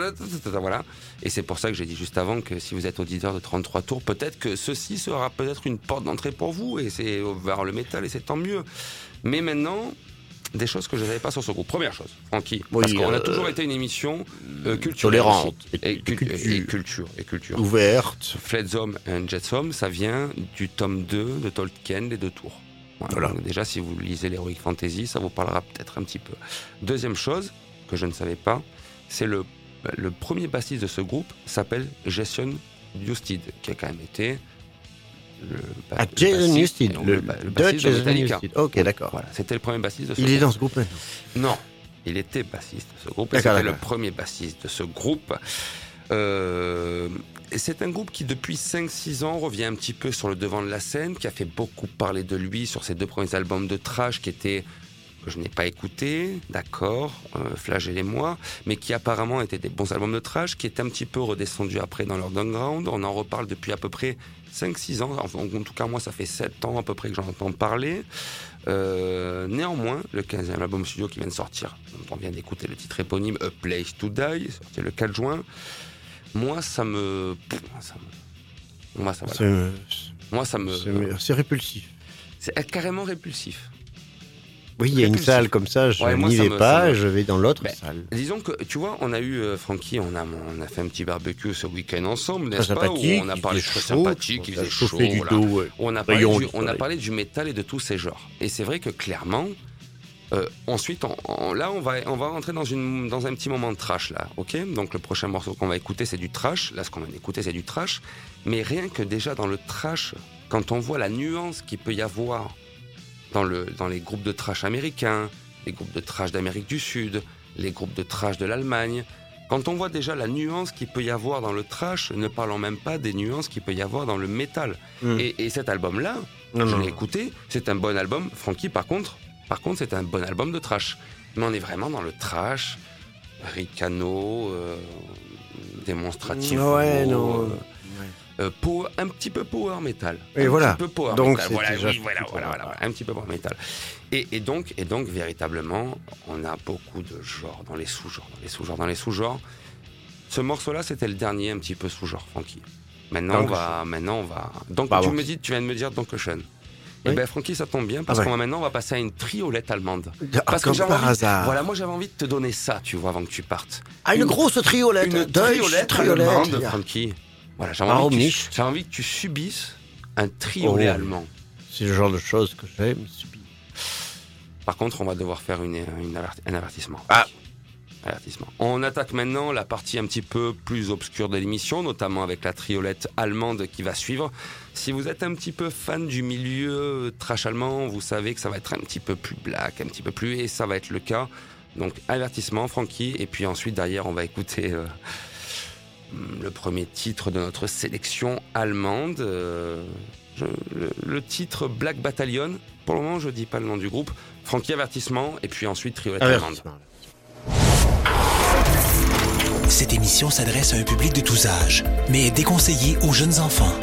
voilà. Et c'est pour ça que j'ai dit juste avant que si vous êtes auditeur de 33 tours, peut-être que ceci sera peut-être une porte d'entrée pour vous, et c'est vers le métal, et c'est tant mieux. Mais maintenant, des choses que je ne savais pas sur ce groupe. Première chose, Francky, Oui, parce qu'on a euh, toujours été une émission euh, culturelle Tolérante. Et, Et et culture. Et culture. Ouverte. Flotsam and Jetsam, ça vient du tome 2 de Tolkien, les deux tours. Voilà. Déjà, si vous lisez l'Heroic Fantasy, ça vous parlera peut-être un petit peu. Deuxième chose, que je ne savais pas, c'est le, le premier bassiste de ce groupe s'appelle Jason Newsted, qui a quand même été le, Ah, Jason Newsted, le, le bassiste de Jason Metallica. Newsted. Ok, d'accord. Voilà, c'était le premier bassiste de ce Il est groupe. dans ce groupe maintenant. Non, il était bassiste de ce groupe. C'était le premier bassiste de ce groupe. Euh, et c'est un groupe qui, depuis 5-6 ans, revient un petit peu sur le devant de la scène, qui a fait beaucoup parler de lui sur ses deux premiers albums de trash qui étaient que je n'ai pas écouté, d'accord, euh, flagellez-moi, mais qui apparemment étaient des bons albums de trash, qui étaient un petit peu redescendus après dans leur underground. On en reparle depuis à peu près 5-6 ans. Enfin, en tout cas, moi, ça fait 7 ans à peu près que j'en entends parler. Euh, néanmoins, le 15e album studio qui vient de sortir, on vient d'écouter le titre éponyme A Place to Die, sorti le 4 juin, moi, ça me. ça me- moi, ça. C'est- moi, ça me. C'est c'est répulsif. C'est carrément répulsif. Oui, il y a une [laughs] salle comme ça, je Ouais, n'y vais me- pas, me- je vais dans l'autre Ben, salle. Disons que, tu vois, on a eu, euh, Francky, on a, on a fait un petit barbecue ce week-end ensemble, Très n'est-ce pas où sympathique. On a parlé sympathiques, il on a faisait chauffé chaud, du voilà. dos. ouais. On a, parlé du, on a parlé du métal et de tous ces genres. Et c'est vrai que clairement, euh, ensuite, on- on- là, on va, on va rentrer dans, une, dans un petit moment de trash, là, ok? Donc le prochain morceau qu'on va écouter, c'est du trash. Là, ce qu'on vient d'écouter, c'est du trash. Mais rien que déjà dans le trash, quand on voit la nuance qu'il peut y avoir dans, le, dans les groupes de trash américains, les groupes de trash d'Amérique du Sud, les groupes de trash de l'Allemagne, quand on voit déjà la nuance qu'il peut y avoir dans le trash, ne parlons même pas des nuances qu'il peut y avoir dans le métal. Mm. Et, et cet album-là, Non, je l'ai écouté, c'est un bon album. Francky, par contre, par contre, c'est un bon album de trash. Mais on est vraiment dans le trash, ricano, euh, démonstratif. Ouais, non. euh, euh, power- un petit peu power metal. Et un voilà. petit peu power Donc, metal. c'est Voilà, déjà oui, voilà, plutôt voilà, power. voilà, voilà, un petit peu power metal. Et, et donc, et donc, véritablement, on a beaucoup de genres dans les sous-genres, dans les sous-genres, dans les sous-genres. Ce morceau-là, c'était le dernier un petit peu sous-genre, Francky. Maintenant, on va, maintenant, on va. Donc, tu me dis, tu viens de me dire Dankeschön. Eh Oui. ben, Francky, ça tombe bien parce Ah ouais. qu'on va maintenant, on va passer à une triolette allemande. Ah, Parce que comme par envie- hasard. Voilà, moi, j'avais envie de te donner ça, tu vois, avant que tu partes. Ah, une, Une- grosse triolette. Une triolette, triolette. allemande. Francky. Voilà, j'avais Ah, envie, que tu- Omnisch. j'avais envie que tu subisses un triolet Oh. allemand. C'est le genre de choses que j'aime subir. Par contre, on va devoir faire une, un avertissement. Ah. Avertissement. On attaque maintenant la partie un petit peu plus obscure de l'émission, notamment avec la triolette allemande qui va suivre. Si vous êtes un petit peu fan du milieu trash allemand, vous savez que ça va être un petit peu plus black, un petit peu plus, et ça va être le cas. Donc, avertissement, Francky, et puis ensuite, derrière, on va écouter euh, le premier titre de notre sélection allemande. euh, je- le, le titre Black Battalion. Pour le moment, je dis pas le nom du groupe. Francky avertissement et puis ensuite triolette allemande. Cette émission s'adresse à un public de tous âges, mais est déconseillée aux jeunes enfants.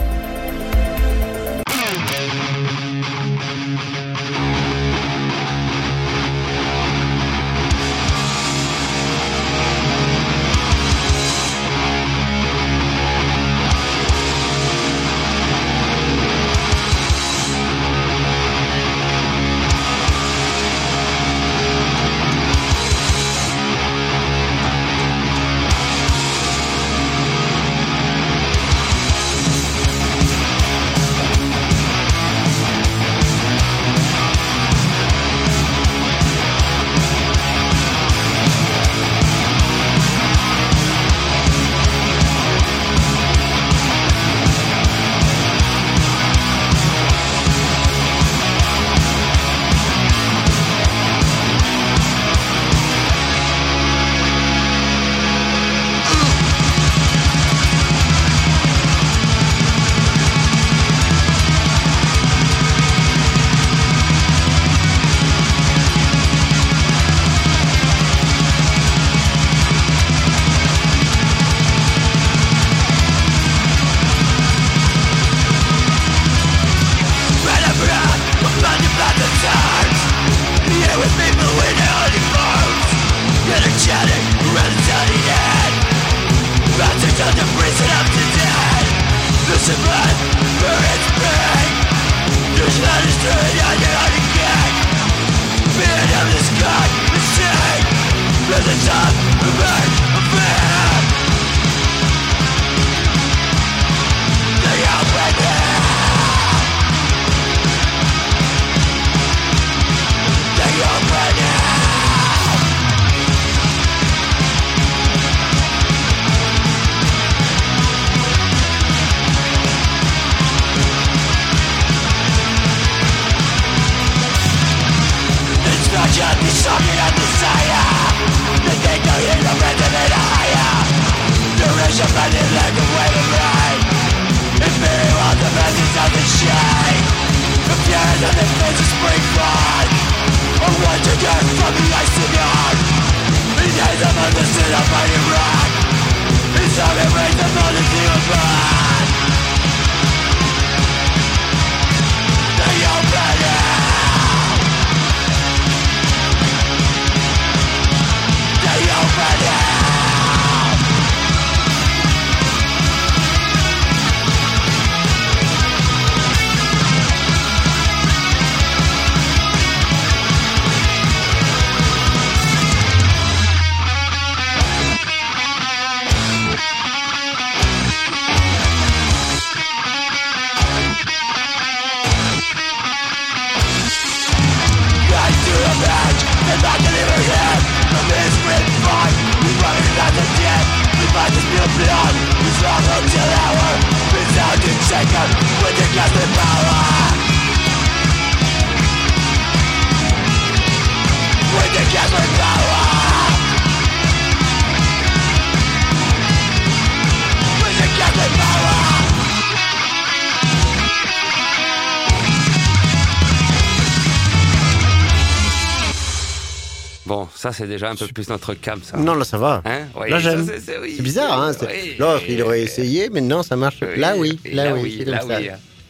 C'est déjà un peu plus notre cam, ça. Non, là, ça va. Hein? Oui, Là, j'aime. c'est- oui, bizarre, hein. oui, il aurait essayé, mais non, ça marche. Là, oui. Là, là, oui. là.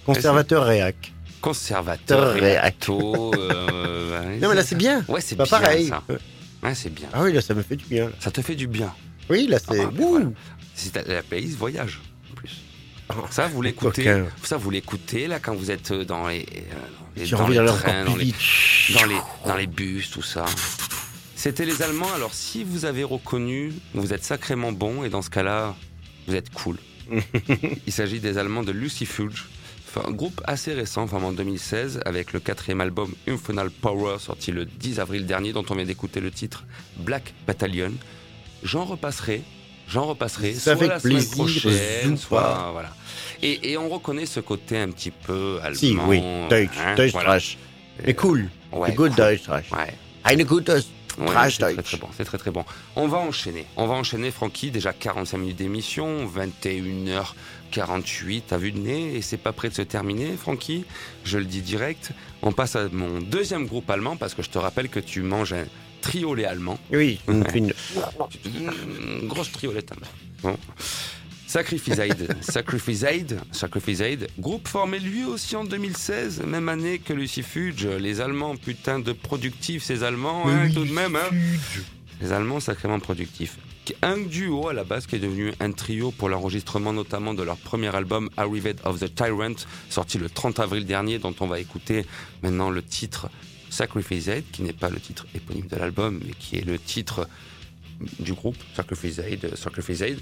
Conservateur réac. Conservateur, Réac. réacto. euh, [laughs] Non, mais là, c'est bien. Ouais, c'est bien pareil. ça. Ouais, c'est bien. Ah oui, là, ça me fait du bien. Ça te fait du bien. Oui, là, c'est. Ah, Ouh. voilà. C'est la- pays voyage, en plus. Ça, vous l'écoutez. Ça, vous l'écoutez là quand vous êtes dans les, euh, dans les, dans envie les trains, dans les, dans les, dans les bus, tout ça. C'était les Allemands. Alors, si vous avez reconnu, vous êtes sacrément bon, et dans ce cas-là, vous êtes cool. [laughs] Il s'agit des Allemands de Lucifuge, un groupe assez récent, vraiment en 2016, avec le quatrième album Infernal Power, sorti le 10 avril dernier, dont on vient d'écouter le titre Black Battalion. J'en repasserai, j'en repasserai, Ça soit la semaine plaisir, prochaine, Zoupa. soit voilà. Et, et on reconnaît ce côté un petit peu allemand. Si, oui. Deutsch, hein, Deutsch voilà. Trash. Mais cool. Ouais, Good cool. Deutsch Trash. Ouais. Eine gute Ouais, Trash c'est très, très bon, c'est très très bon. On va enchaîner. On va enchaîner, Francky. Déjà 45 minutes d'émission, 21h48 à vue de nez, et c'est pas prêt de se terminer, Francky? Je le dis direct. On passe à mon deuxième groupe allemand, parce que je te rappelle que tu manges un triolet allemand. Oui, une, Ouais. une- Une grosse triolette allemand. Bon. Sacrifice Aid, Sacrifice Aid, Sacrifice Aid, groupe formé lui aussi en 2016, même année que Lucifuge. Les Allemands, putain de productifs, ces Allemands, hein, tout de même. Hein. Les Allemands sacrément productifs. Un duo à la base qui est devenu un trio pour l'enregistrement notamment de leur premier album Arrived of the Tyrant, sorti le 30 avril dernier, dont on va écouter maintenant le titre Sacrifice Aid, qui n'est pas le titre éponyme de l'album, mais qui est le titre du groupe Sacrifice Aid, Sacrifice Aid.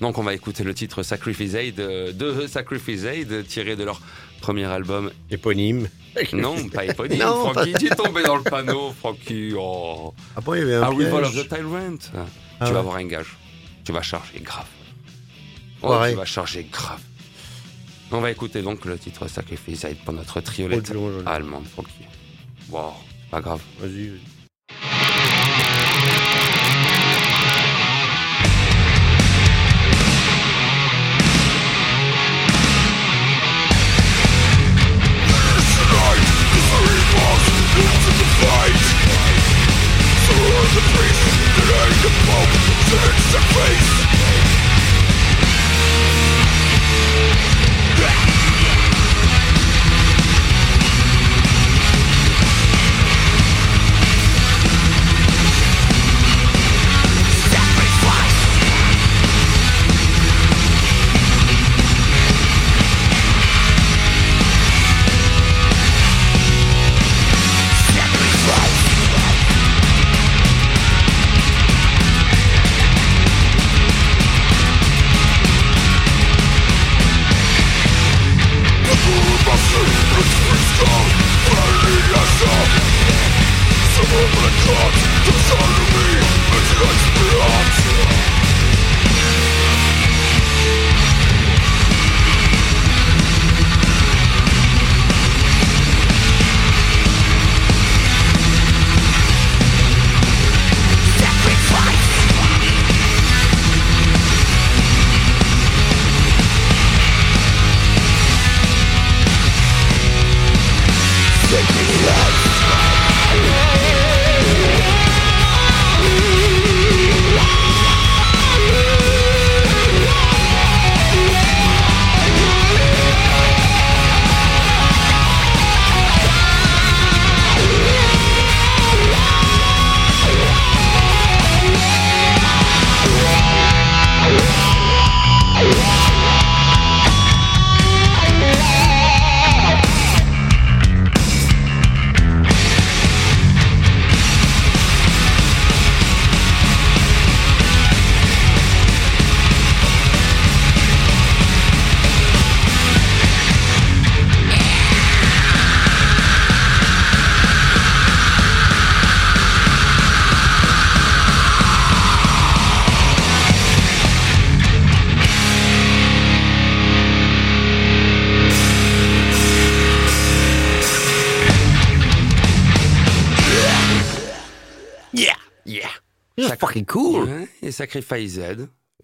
Donc on va écouter le titre Sacrifice Aid euh, de Sacrifice Aid, tiré de leur premier album. éponyme. Non, pas éponyme, [laughs] Non, Francky, tu es tombé dans le panneau, Francky. Oh. Ah bon, il y avait un Arrival of the Tyrant. Ah tu ouais. vas avoir un gage. Tu vas charger grave. Oh, tu vas charger grave. On va écouter donc le titre Sacrifice Aid pour notre triolette Oh, allemande, Francky. Wow, pas grave. Vas-y, vas-y. was a priest, the Pope. Sits and face cool. Ouais, et Sacrifice Z.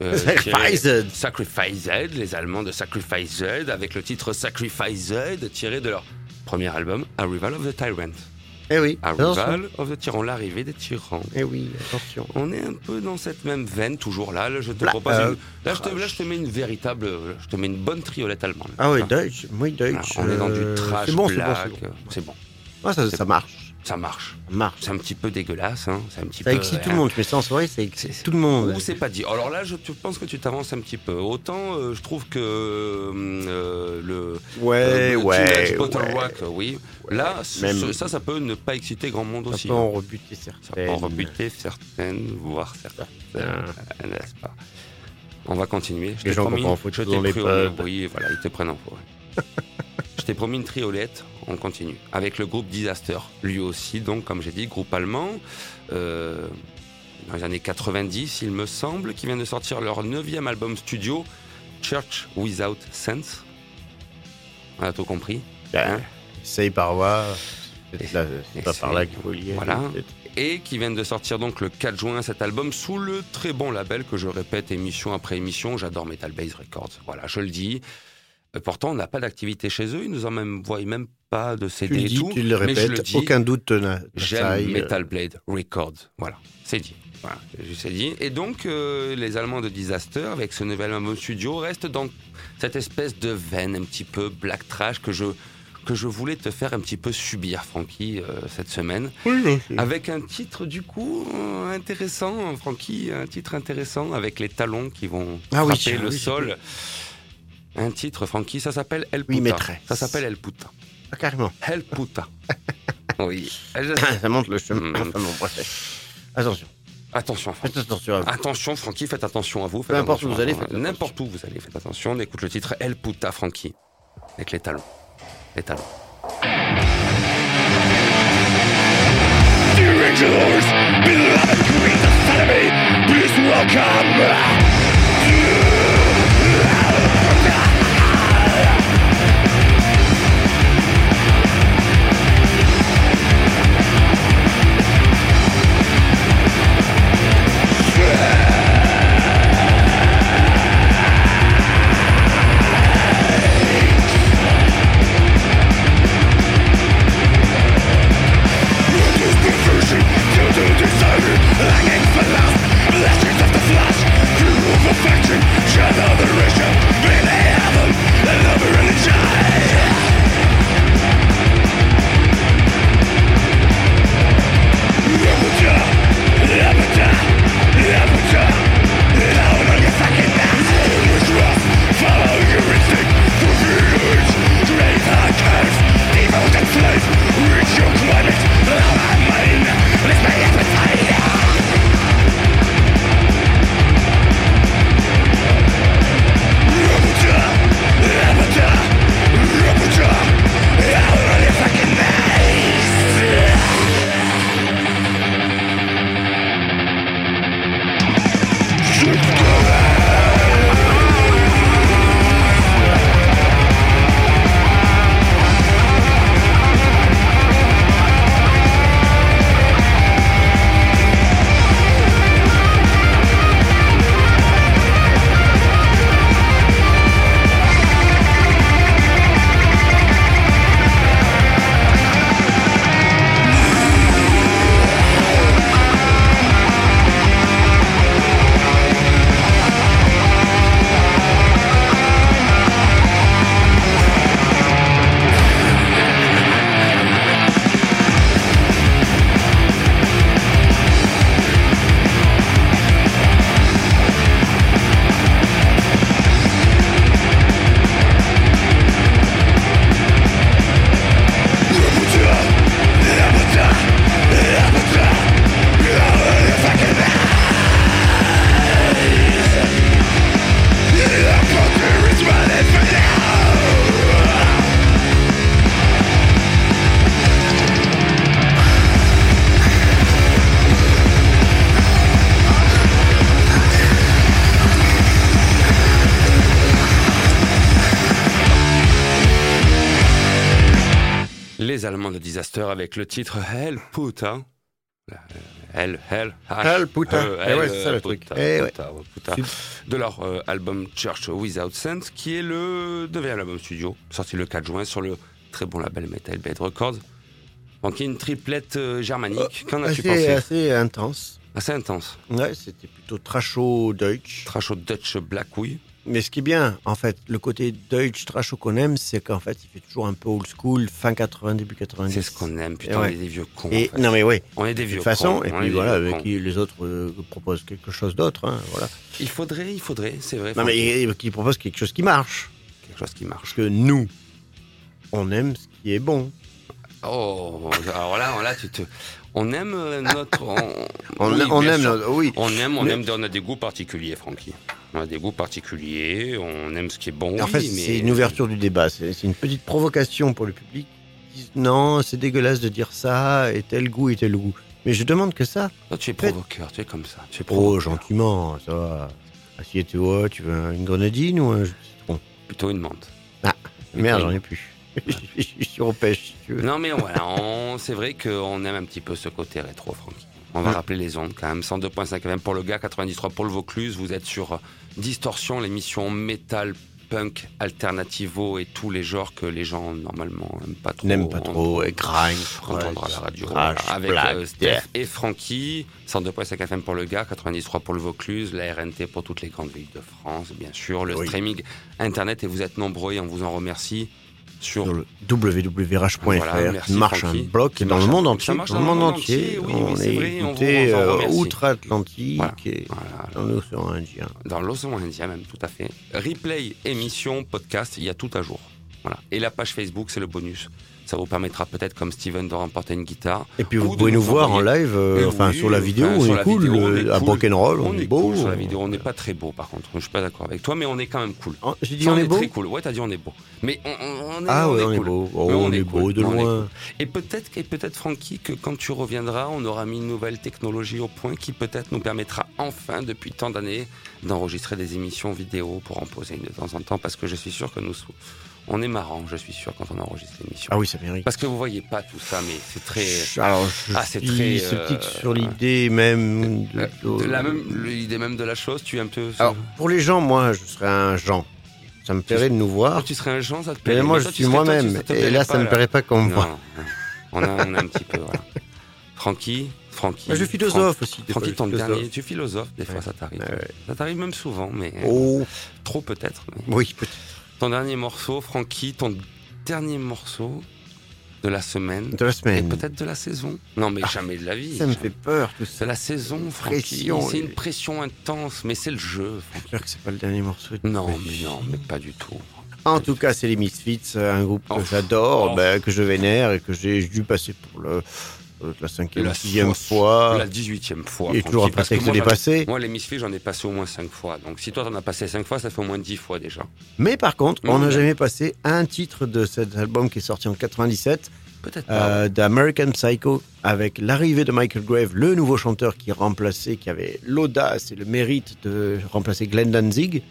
euh, Sacrifice tiré- Z. Sacrifice Z, les Allemands de Sacrifice Z, avec le titre Sacrifice Z, tiré de leur premier album, Arrival of the Tyrant. Eh oui. Arrival of the Tyrann, l'arrivée des tyrans. Eh oui, attention. On est un peu dans cette même veine, toujours là. Là, je te Là, propose euh, une- là, je te, là, je te mets une véritable. Je te mets une bonne triolette allemande. Ah oui. Deutsch, oui, Deutsch. on est dans euh, du trash C'est bon, c'est bon, black. c'est bon. C'est bon. Ah, ça, marche. Ça marche. Marche. C'est un petit peu dégueulasse. Hein. C'est un petit Ça peu. excite tout le monde, mais ça en soirée, ça excite tout le monde. Ou c'est pas dit. Alors là, je pense que tu t'avances un petit peu. Autant, euh, je trouve que euh, le Ouais, euh, le ouais, ouais. Rock, euh, oui. Là, ce- Même- ce- ça, ça peut ne pas exciter grand monde Ça aussi. peut hein. en rebuter Ça peut certaines. en rebuter certaines, voire certaines, n'est-ce pas? On va continuer. Je Les gens promis, en photo je dans les pris-. Oui, voilà, ils te prennent en photo. [laughs] je t'ai promis une triolette. On continue avec le groupe Disaster, lui aussi, donc comme j'ai dit, groupe allemand. euh, dans les années 90, il me semble, qui vient de sortir leur neuvième album studio, Church Without Sense. On a tout compris. Hein Essaye par là- c'est pas par là qu'il faut lire. Voilà. et qui viennent de sortir donc le 4 juin cet album sous le très bon label que je répète émission après émission. J'adore Metal Base Records. Voilà, je le dis. Euh, Pourtant, on n'a pas d'activité chez eux. Ils nous envoient même pas de Tu CD le et dis, tout. tu le mais je le répètes, dis. aucun doute n'a. J'aime euh, Metal Blade Records. Voilà, c'est dit. Voilà, c'est dit. Et donc, euh, les Allemands de Disaster, avec ce nouvel album studio, restent dans cette espèce de veine un petit peu black trash que je, que je voulais te faire un petit peu subir, Francky, euh, cette semaine. Avec un titre, du coup, euh, intéressant, Francky, un titre intéressant, avec les talons qui vont Ah oui, frapper le oui, sol. Un titre, Francky, ça s'appelle El Puta. Oui, maîtresse. Ça s'appelle El Puta. Ah, carrément. El Puta. [laughs] oui. ça monte le chemin. Mm. Enfin, bon, bref. Attention. Attention, Francky. Faites attention à vous. Attention, Francky, faites attention à vous. Peu faites importe où vous allez, vous. faites attention. N'importe où vous allez, faites attention. On écoute le titre El Puta, Francky. Avec les talons. Les talons. Allemands de Disaster avec le titre Hell Puta. Hell, Hell, H, Hell, putain. E, Eh ouais, c'est ça, le puta, truc. Eh ouais. De leur euh, album Church Without Sense, qui est le neuvième album studio, sorti le 4 juin sur le très bon label Metal Bed Records. Donc, il y a une triplette euh, germanique. Qu'en as-tu pensé? assez intense. Assez intense. Ouais, c'était plutôt trasho Deutsch. Trash au Dutch Black Ouille. Mais ce qui est bien, en fait, le côté Deutsch trasho qu'on aime, c'est qu'en fait, il fait toujours un peu old school, fin 80, début 90. C'est ce qu'on aime. Putain, Ouais. on est des vieux cons. Et en fait. non mais oui, On est des de vieux toute façon, cons. et puis voilà, cons. qui les autres euh, proposent quelque chose d'autre, hein, voilà. Il faudrait, il faudrait, c'est vrai. Non mais qui proposent quelque chose qui marche, quelque chose qui marche. parce que nous, on aime ce qui est bon. Oh, alors là, là, tu te, on aime euh, notre, on, [laughs] On, oui, on aime, notre- oui. On aime, on Mais- aime, on a des goûts particuliers, Francky. On a des goûts particuliers, on aime ce qui est bon. en oui, fait, mais- c'est une ouverture du débat, c'est une petite provocation pour le public. Ils disent, non, c'est dégueulasse de dire ça, et tel goût et tel goût. Mais je demande que ça. Toi, tu es provoqueur, tu es comme ça. Tu es Oh, gentiment, ça va. Assieds-toi, tu veux une grenadine ou un citron? Plutôt une menthe. Merde, j'en ai plus. [laughs] pêches, si tu veux. Non, mais voilà, on- c'est vrai qu'on aime un petit peu ce côté rétro, Francky. On va rappeler les ondes quand même. 102.5 FM pour le gars, 93 pour le Vaucluse. Vous êtes sur Distorsion, l'émission métal, punk, alternativo et tous les genres que les gens normalement n'aiment pas trop. N'aime pas trop, et grind, entendre à la radio. crash, Voilà, avec black, euh, Steph et Francky, 102.5 FM pour le gars, 93 pour le Vaucluse, la RNT pour toutes les grandes villes de France, bien sûr, le Oui. streaming internet et vous êtes nombreux et on vous en remercie sur sur le www.rh.fr. Voilà, marche Francky. un bloc Qui dans le monde entier. Dans le monde entier, oui, on est vrai, écouté euh, outre-Atlantique Voilà. et Voilà, dans l'océan Indien. dans l'océan Indien même, tout à fait. Replay, émission, podcast, il y a tout à jour. Voilà. Et la page Facebook, c'est le bonus. Ça vous permettra peut-être, comme Steven, de remporter une guitare. Et puis Ou vous pouvez nous voir en live, euh, Et enfin oui, sur la vidéo, enfin, on est la cool. euh, est à cool. Rock'n'Roll, on, On est beau. cool sur la vidéo, on n'est pas très beau par contre. Je suis pas d'accord avec toi, mais on est quand même cool. Oh, J'ai dit on est beau très cool. Ouais, t'as dit on est beau. Mais on, on- est, Ah ouais, on est cool. beau. Oh, on est cool. beau de loin. cool. Et peut-être, et peut-être, Francky, que quand tu reviendras, on aura mis une nouvelle technologie au point qui peut-être nous permettra enfin, depuis tant d'années, d'enregistrer des émissions vidéo pour en poser une de temps en temps, parce que je suis sûr que nous, on est marrant, je suis sûr, quand on enregistre l'émission. Ah oui, ça mérite. Parce que vous voyez pas tout ça, mais c'est très. Alors, je Ah, c'est suis très, sceptique euh, sur l'idée même. de- Euh, de- la même, l'idée même de la chose, tu es un peu. Alors, pour les gens, moi, je serais un Jean. Ça me plairait de nous Ah, voir. tu serais un Jean, ça te Mais plairait. moi, Mais je toi, tu suis moi-même. ça Et là, ça pas, me plairait pas qu'on me Non, voit. non. on a, on a un petit peu. Voilà. Francky, Francky. Moi, je suis philosophe aussi. des Francky, fois, ton je dernier, tu philosophes, des fois Ouais. ça t'arrive. Ouais. Ça t'arrive même souvent, mais Oh, trop peut-être. mais- oui, peut-être. Ton dernier morceau, Francky, ton dernier morceau de la semaine De la et semaine. peut-être de la saison. Non, mais jamais de la vie. Ça me fait peur, tout C'est ça. la saison, Francky. C'est une et- pression intense, mais c'est le jeu. J'espère que c'est pas le dernier morceau. Non, mais non, mais pas du tout. En tout cas, c'est les Misfits, un groupe que Oh. j'adore, Oh. ben, que je vénère et que j'ai dû passer pour le, euh, la cinquième, La sixième fois. La 18e fois. Francky, toujours un prétexte dépasser. Moi, les Misfits, j'en ai passé au moins 5 fois. Donc, si toi, t'en as passé 5 fois, ça fait au moins 10 fois déjà. Mais par contre, on n'a Ouais. jamais passé un titre de cet album qui est sorti en 97, Peut-être pas. euh, d'American Psycho, avec l'arrivée de Michael Grave, le nouveau chanteur qui remplaçait, qui avait l'audace et le mérite de remplacer Glenn Danzig,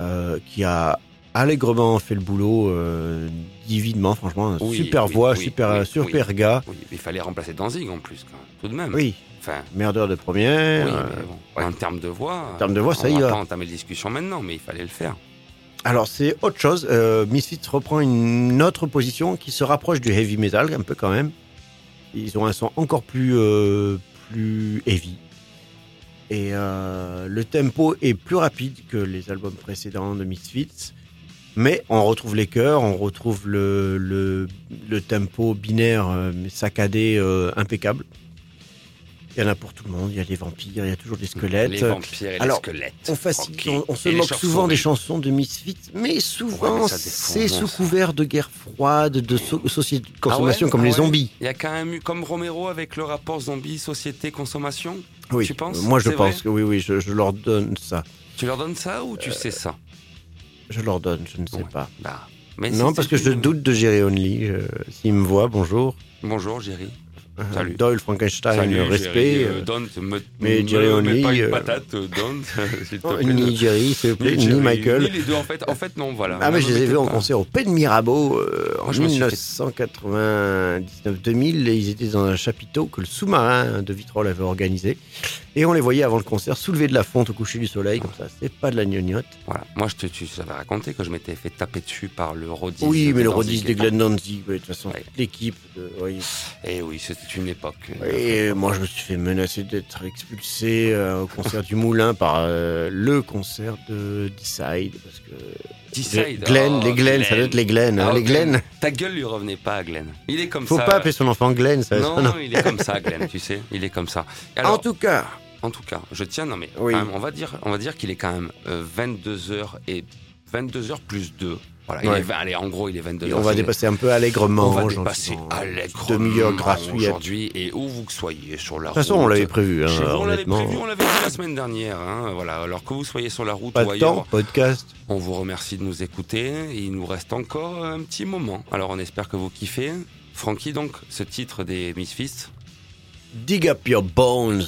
euh, qui a allègrement fait le boulot euh, divinement, franchement, Oui, super oui, voix, oui, super, super gars. Oui, il fallait remplacer Danzig en plus, quand même, tout de même. Oui, Enfin, merdeur de première. euh, bon, en termes de voix. En termes de voix, ça on y va va. pas entamer la discussion maintenant, mais il fallait le faire. Alors c'est autre chose. Euh, Misfits reprend une autre position qui se rapproche du heavy metal un peu quand même. Ils ont un son encore plus euh, plus heavy. Et euh, le tempo est plus rapide que les albums précédents de Misfits. Mais on retrouve les chœurs, on retrouve le, le, le tempo binaire euh, saccadé euh, impeccable. Il y en a pour tout le monde, il y a des vampires, il y a toujours des squelettes. Les vampires et Alors, les squelettes. On, on, on se Et les moque souvent des chansons de Misfits, mais souvent c'est sous couvert de guerre froide, de so- société de Ah consommation ouais comme Ah les zombies. Il y a quand même eu, comme Romero avec le rapport zombie, société, consommation? Oui, Tu penses? Moi je pense que oui, oui, je, je leur donne ça. Tu leur donnes ça ou tu Euh, sais ça? Je leur donne, je ne sais Ouais. pas. Bah, mais non, parce que je doute de Jerry Only. je- S'il me voit, bonjour. Bonjour, Jerry. Salut. Doyle Frankenstein, Salut, respect. Jerry, euh, euh, Don't, me, mais Jerry Only, pas une euh, patate, euh, Don't, [laughs] s'il te non, plaît. ni Jerry, s'il vous plaît, ni, Jerry, Michael. Ni les deux, en fait. En fait, non, voilà. Ah, mais je les ai vus en concert au Pays de Mirabeau euh, en Moi, je me suis fait- 1999-2000. et Ils étaient dans un chapiteau que le sous-marin de Vitrolles avait organisé. Et on les voyait avant le concert soulever de la fonte au coucher du soleil, comme ça. C'est pas de la gnognotte. Voilà. Moi, je te, tu savais raconté que je m'étais fait taper dessus par le Rodis. Oui, mais le. Rodis de Glenn Danzig, de toute façon, Ouais. l'équipe. de- oui. Eh oui, c'était une époque. Et moi, je me suis fait menacer d'être expulsé euh, au concert du Moulin par euh, le concert de Decide. Parce que Decide. Glenn, Oh, les Glenn, ça doit être les Glenn. hein, Ah, les Glenn. Ta gueule lui revenait pas à Glenn. Il est comme Faut ça. pas appeler son enfant Glenn, ça. non, non. il est comme ça, Glenn, tu sais. Il est comme ça. Alors, en tout cas, En tout cas, je tiens, non mais Oui. même, on va dire, on va dire qu'il est quand même 22h et 22h plus 2. Voilà, il Ouais. est vingt- allez, en gros, il est 22h. on va dépasser un peu allègrement. On va dépasser allègrement Demi-heure grassouillette. aujourd'hui et où vous que soyez sur la De route. toute façon, on l'avait prévu, hein, vous, on l'avait prévu, on l'avait dit la semaine dernière. hein, voilà, alors que vous soyez sur la route Pas ou de ailleurs, temps, podcast. on vous remercie de nous écouter. Il nous reste encore un petit moment. Alors, on espère que vous kiffez. Francky, donc, ce titre des Misfits. Dig up your bones.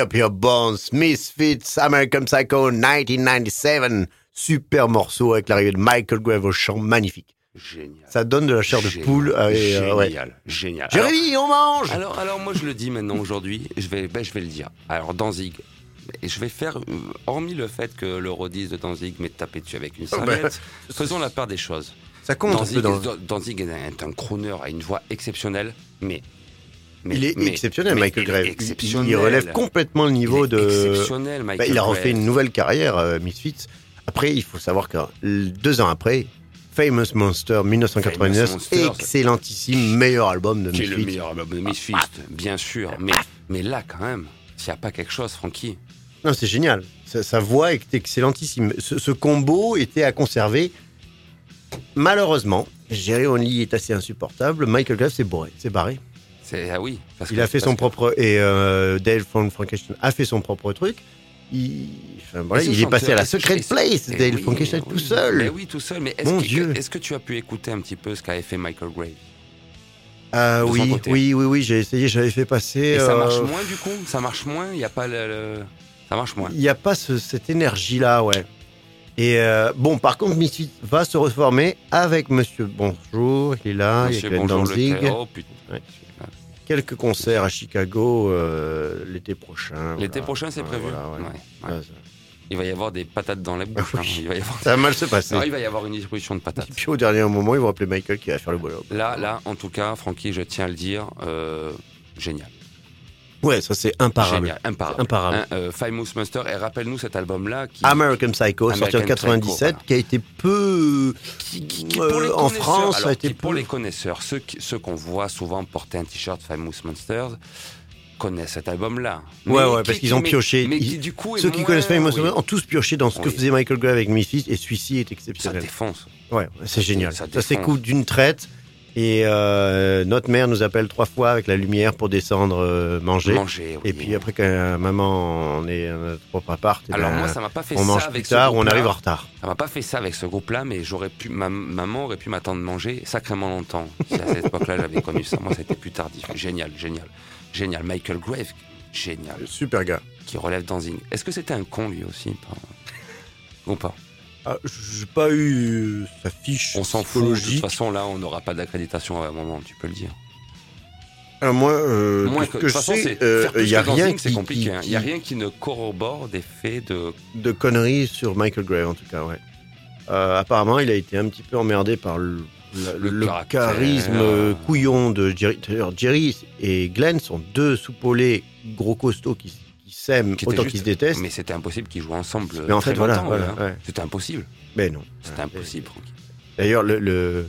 Up your bones. Misfits, American Psycho 1997. Super morceau avec l'arrivée de Michael Grave au chant magnifique. Génial. Ça donne de la chair de Génial. poule. ah, et, euh, ouais. Génial. Génial. Jérémy, on mange Alors, alors moi je le dis maintenant aujourd'hui, je vais, ben, je vais le dire. Alors Danzig, et je vais faire, euh, hormis le fait que le Rodis de Danzig m'ait tapé dessus avec une Oh, ben, serviette, faisons la part des choses. Ça compte un Danzig, peu dans... Danzig est un crooner à une voix exceptionnelle, mais... mais- Il est mais- exceptionnel, mais Michael Grave. Il- relève complètement le niveau Il est de... Exceptionnel, Bah, il a refait une nouvelle carrière, euh, Misfits. Après, il faut savoir que deux ans après, Famous Monster 1999, Famous Monster, excellentissime, meilleur album de Qui est le Misfits. meilleur album de Misfits, bien sûr. Mais, mais là, quand même, S'il n'y a pas quelque chose, Francky. Non, c'est génial. Sa, sa voix est excellentissime. Ce, ce combo était à conserver. Malheureusement, Jerry Only est assez insupportable. Michael Graves s'est barré. Ah oui. parce Il que- a fait son que- propre. Et euh, Dale from Frankenstein a fait son propre truc. Il, enfin, voilà, Et ce il est passé à la Secret Place, Eh Dale oui, Frankenstein oui. tout seul. Mais oui, tout seul. Mais est-ce Mon que, Dieu. est-ce que tu as pu écouter un petit peu ce qu'avait fait Michael Gray? Ah de son oui, oui, oui, oui, j'ai essayé, j'avais fait passer. Et ça marche euh, moins du coup? Ça marche moins? Il n'y a pas le, le- Ça marche moins. Il n'y a pas ce- cette énergie-là, ouais. Et euh, bon, par contre, Misfits va se reformer avec Monsieur Bonjour, il est là, Monsieur il y a Bonjour le Danzig. Clé- Oh putain. Ouais. Quelques concerts à Chicago euh, l'été prochain. L'été voilà. prochain, c'est prévu. voilà, ouais. Ouais, Il va y avoir des patates dans la bouche. Ah hein. oui. Il, va y avoir... [laughs] Ça va mal se passer. Non, il va y avoir une distribution de patates. Et puis au dernier moment, ils vont appeler Michael qui va faire le boulot. Là, là, en tout cas, Francky, je tiens à le dire, euh, génial. Ouais, ça c'est imparable. Génial, imparable. Imparable. Hein, euh, Famous Monster, et rappelle-nous cet album-là qui, American Psycho, sorti en American 97, Psycho, voilà. qui a été peu. qui- qui- qui, Euh, pour les en France, ça alors, a été qui, pour peu- les connaisseurs, ceux, ceux qu'on voit souvent porter un t-shirt Famous Monsters connaissent cet album-là. Ouais, ouais, parce qu'ils qui- ont mais- pioché. Mais Ils- qui, du coup, Ceux qui moins- connaissent Famous oui. ont tous pioché dans ce que faisait Michael Gray avec Misfits, et celui-ci est Ça exceptionnel. défonce. Ouais, c'est génial. Ça Ça, s'écoute d'une traite. Et euh, notre mère nous appelle trois fois avec la lumière pour descendre euh, manger. Manger, oui. Et puis après, quand euh, maman on est à notre propre appart, eh Alors ben, moi, ça m'a pas fait on ça mange avec plus ce tard ou on arrive en retard. Ça m'a pas fait ça avec ce groupe-là, mais j'aurais pu, ma maman aurait pu m'attendre manger sacrément longtemps. Si à cette époque-là, j'avais connu ça. Moi, ça a été plus tardif. Génial, génial, génial. Michael Grave, génial, Super gars. qui relève Danzig. Est-ce que c'était un con lui aussi Ou pas? Ah, J'ai pas eu euh, sa fiche On s'en fout. De toute façon, là, on n'aura pas d'accréditation à un moment. Tu peux le dire. Alors moi, euh, que, que de toute façon, euh, il y a rien c'est qui- compliqué. qui- hein. Il y a qui- rien qui ne corrobore des faits de. de conneries sur Michael Gray en tout cas, ouais. Euh, apparemment, il a été un petit peu emmerdé par le, charisme couillon de Jerry. D'ailleurs, Jerry et Glenn sont deux soupolés gros costauds qui, qui s'aiment autant qu'ils se détestent. Mais c'était impossible qu'ils jouent ensemble. Mais en fait, voilà, voilà, ouais. C'était impossible. Mais non. C'était impossible, Francky. D'ailleurs, le, le-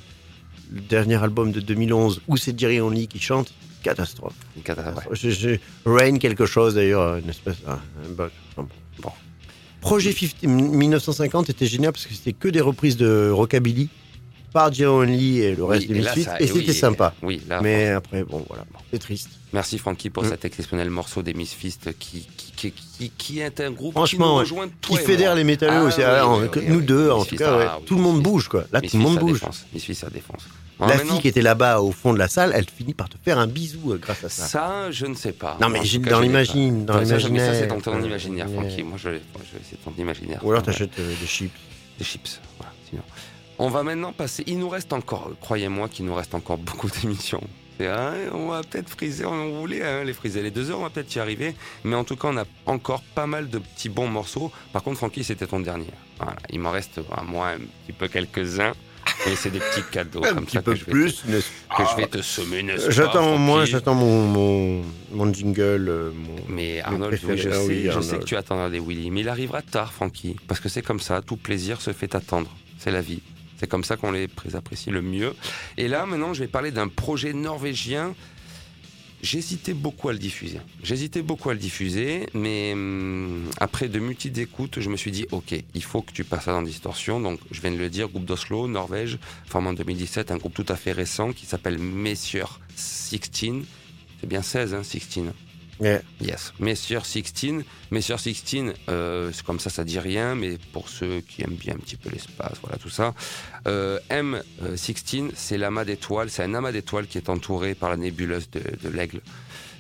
le dernier album de 2011 où c'est Jerry Only qui chante, catastrophe. Une catastrophe. Ouais. Je- je- Rain quelque chose d'ailleurs, une espèce. ah, un bug. Enfin, bon. Bon. Projet 50 1950 était génial parce que c'était que des reprises de rockabilly par Jerry Only et le reste Oui, des Misfits et et c'était sympa. Oui, là, Mais après, bon, voilà, c'est triste. Merci Francky pour Mm. cet exceptionnel morceau des Misfits qui, qui, qui, qui, est un groupe Franchement, qui nous ouais. Qui fédère les métalleux Ah, aussi. oui, Ah, oui, oui, nous deux, en tout cas, ouais. tout le monde bouge, quoi. Là, tout le monde bouge. Misfits, ça défonce. La Alors fille qui était là-bas au fond de la salle, elle finit par te faire un bisou euh, grâce à ça. Ça, je ne sais pas. Non, mais cas, dans l'imagine, dans Ouais, ça, Ça, c'est l'imaginaire. dans ton imaginaire. Francky. Moi, je, essayer ton imaginaire. Ou alors t'achètes euh, des chips. Des chips. Voilà, sinon. On va maintenant passer. Il nous reste encore, croyez-moi, qu'il nous reste encore [laughs] beaucoup d'émissions. Hein, on va peut-être friser, on voulait hein, les friser les deux heures, on va peut-être y arriver. Mais en tout cas, on a encore pas mal de petits bons morceaux. Par contre, Francky, c'était ton dernier. Voilà, il m'en reste à moi un petit peu quelques-uns. Et c'est des petits cadeaux [laughs] Un comme petit ça peu que je vais, plus. te, que je vais te semer. J'attends moi, Francky j'attends mon, mon, mon jingle. euh, mon- Mais Arnold, oui, je, Ah sais, oui, je sais que tu attendras des Willy, mais il arrivera tard, Francky, parce que c'est comme ça, tout plaisir se fait attendre, c'est la vie. C'est comme ça qu'on les pré- apprécie le mieux. Et là, maintenant, je vais parler d'un projet norvégien. J'hésitais beaucoup à le diffuser. J'hésitais beaucoup à le diffuser, mais hum, après de multiples écoutes, je me suis dit, ok, il faut que tu passes ça dans Distorsion. Donc, je viens de le dire, groupe d'Oslo, Norvège, formé en 2017, un groupe tout à fait récent qui s'appelle Messieurs 16. C'est bien 16, hein, 16. Ouais. Yes, Messieurs 16. Messieurs 16, euh, c'est comme ça, ça dit rien, mais pour ceux qui aiment bien un petit peu l'espace, voilà tout ça. Euh, M16, c'est l'amas d'étoiles, c'est un amas d'étoiles qui est entouré par la nébuleuse de, l'aigle.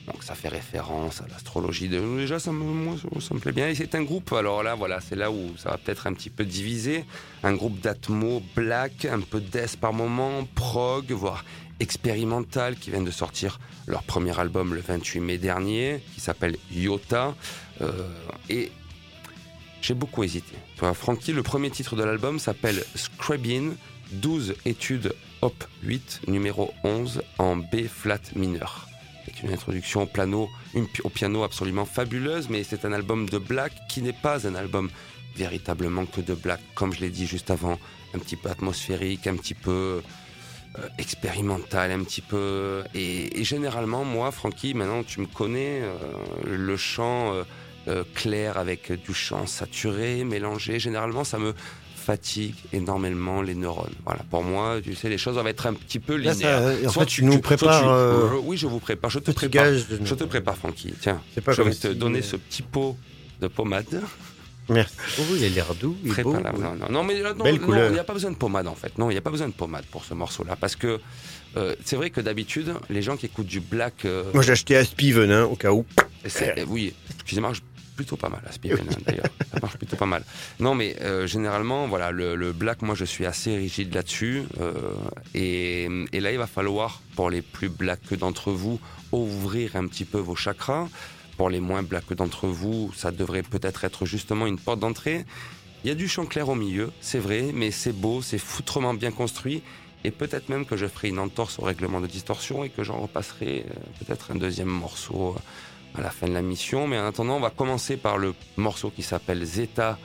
Donc ça fait référence à l'astrologie. De... Déjà, ça me, ça me plaît bien. Et c'est un groupe, alors là, voilà, c'est là où ça va peut-être un petit peu diviser. Un groupe d'atmo black, un peu death par moment, prog, voire expérimental, qui viennent de sortir leur premier album le 28 mai dernier, qui s'appelle Yota. Euh, et j'ai beaucoup hésité. Tu vois, Frankie, le premier titre de l'album s'appelle Scrabin, 12 études op 8, numéro 11 en B flat mineur. C'est une introduction au piano, au piano absolument fabuleuse, mais c'est un album de black qui n'est pas un album véritablement que de black, comme je l'ai dit juste avant, un petit peu atmosphérique, un petit peu euh, expérimental un petit peu. Et, et généralement, moi, Francky, maintenant tu me connais, euh, le chant euh, euh, clair avec du chant saturé, mélangé, généralement ça me fatigue énormément les neurones. Voilà, pour moi, tu sais, les choses doivent être un petit peu Là, linéaires. ça, en Soit fait, tu nous prépares, oui, je vous prépare. Je te prépare. de- Je te prépare, Francky. Tiens, je vais te donner ce petit pot de pommade. Merci. Oh, il a l'air doux, il est beau. Non, non, non, mais là, non, Belle non, couleur. il n'y a pas besoin de pommade en fait. Non, il n'y a pas besoin de pommade pour ce morceau-là. Parce que euh, c'est vrai que d'habitude, les gens qui écoutent du black. euh, Moi, j'ai acheté à Spiven, hein, au cas où. euh, oui, qui marche plutôt pas mal à Spiven, hein, d'ailleurs. Ça marche plutôt pas mal. Non, mais euh, généralement, voilà, le, le black, moi, je suis assez rigide là-dessus. euh, et, et là, il va falloir, pour les plus blacks d'entre vous, ouvrir un petit peu vos chakras. Pour les moins blacks d'entre vous, ça devrait peut-être être justement une porte d'entrée. Il y a du chant clair au milieu, c'est vrai, mais c'est beau, c'est foutrement bien construit. Et peut-être même que je ferai une entorse au règlement de distorsion et que j'en repasserai euh, peut-être un deuxième morceau euh, à la fin de la mission. Mais en attendant, on va commencer par le morceau qui s'appelle Zeta,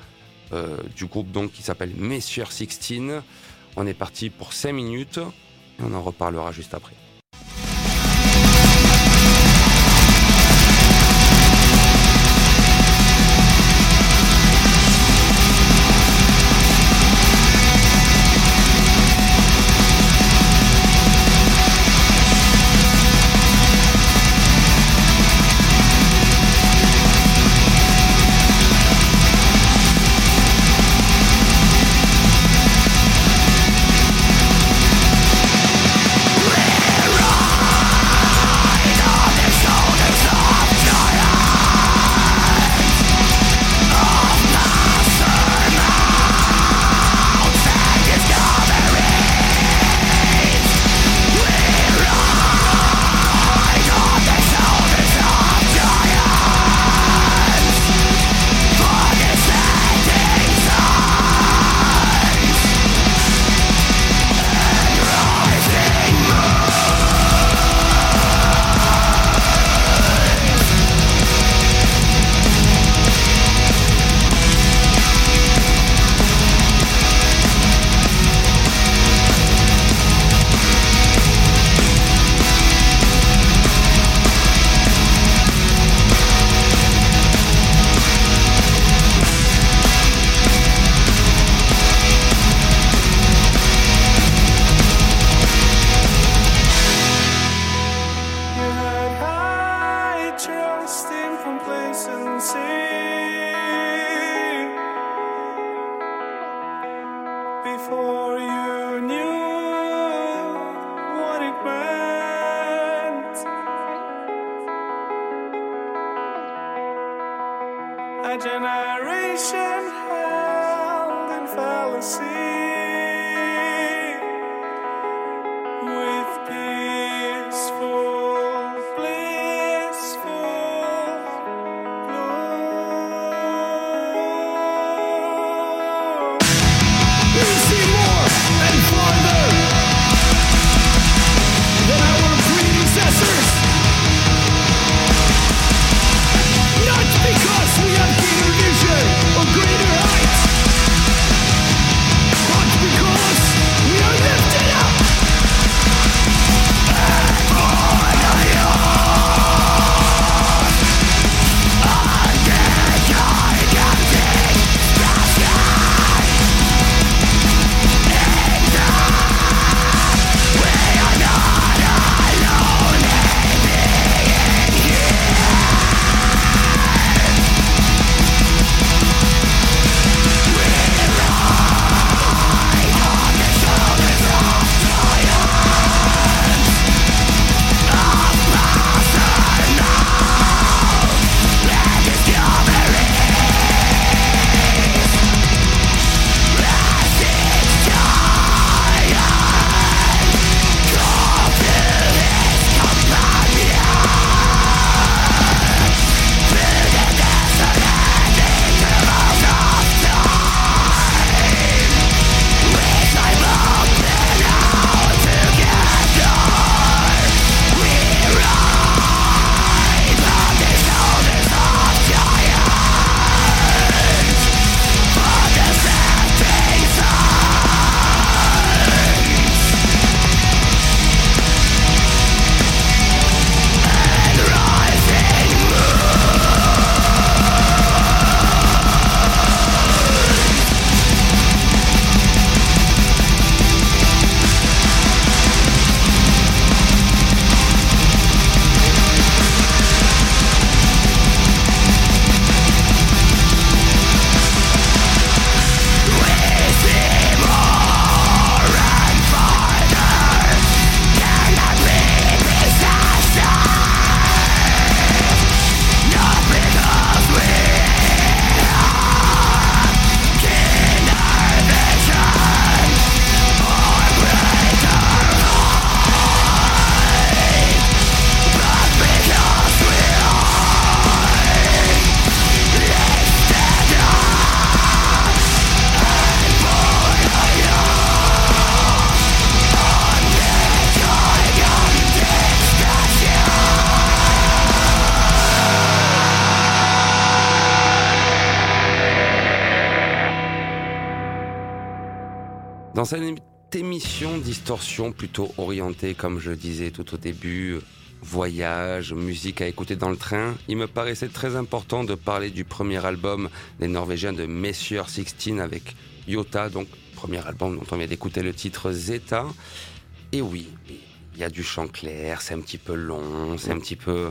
euh, du groupe donc qui s'appelle Messieurs 16. On est parti pour 5 minutes et on en reparlera juste après. Plutôt orientée, comme je disais tout au début, voyage, musique à écouter dans le train, il me paraissait très important de parler du premier album des Norvégiens de Messieurs 16 avec Yota, donc premier album dont on vient d'écouter le titre Zeta. Et oui, il y a du chant clair, c'est un petit peu long, c'est un petit peu...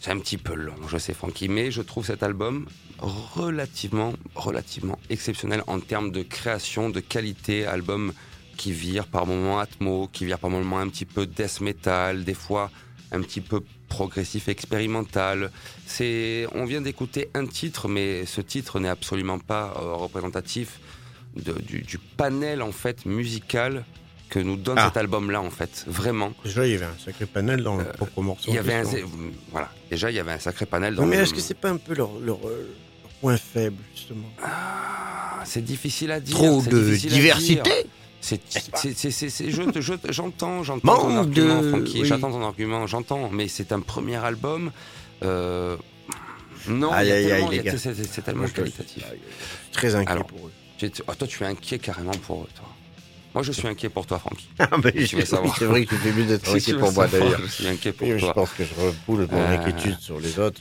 C'est un petit peu long, je sais Francky, mais je trouve cet album relativement, relativement exceptionnel en termes de création, de qualité, album qui vire par moments atmo, qui vire par moments un petit peu death metal, des fois un petit peu progressif expérimental. C'est, on vient d'écouter un titre, mais ce titre n'est absolument pas euh, représentatif de- du, du panel en fait musical que nous donne Ah. cet album-là en fait, vraiment. Déjà, il y avait un sacré panel dans le propre morceau. Euh, Il y avait un, voilà, déjà il y avait un sacré panel. Dans Non, mais le- est-ce que c'est pas un peu leur, leur, euh, leur point faible, justement? Ah, c'est difficile à dire. Trop de diversité. C'est, c'est, c'est, c'est- c'est- je, je- j'entends, j'entends ton argument, de- Francky, oui. j'entends ton argument, j'entends, mais c'est un premier album. Euh, non, c'est, tellement qualitatif. très inquiet Alors, pour eux. Ah, toi, tu es inquiet carrément pour eux, toi. Moi, je suis inquiet pour toi, Francky. [laughs] Ah, savoir. C'est vrai que tu fais mieux d'être [laughs] inquiet pour moi, d'ailleurs. Je suis inquiet pour Oui, je toi. pense que je repoule mon Euh, inquiétude sur les autres.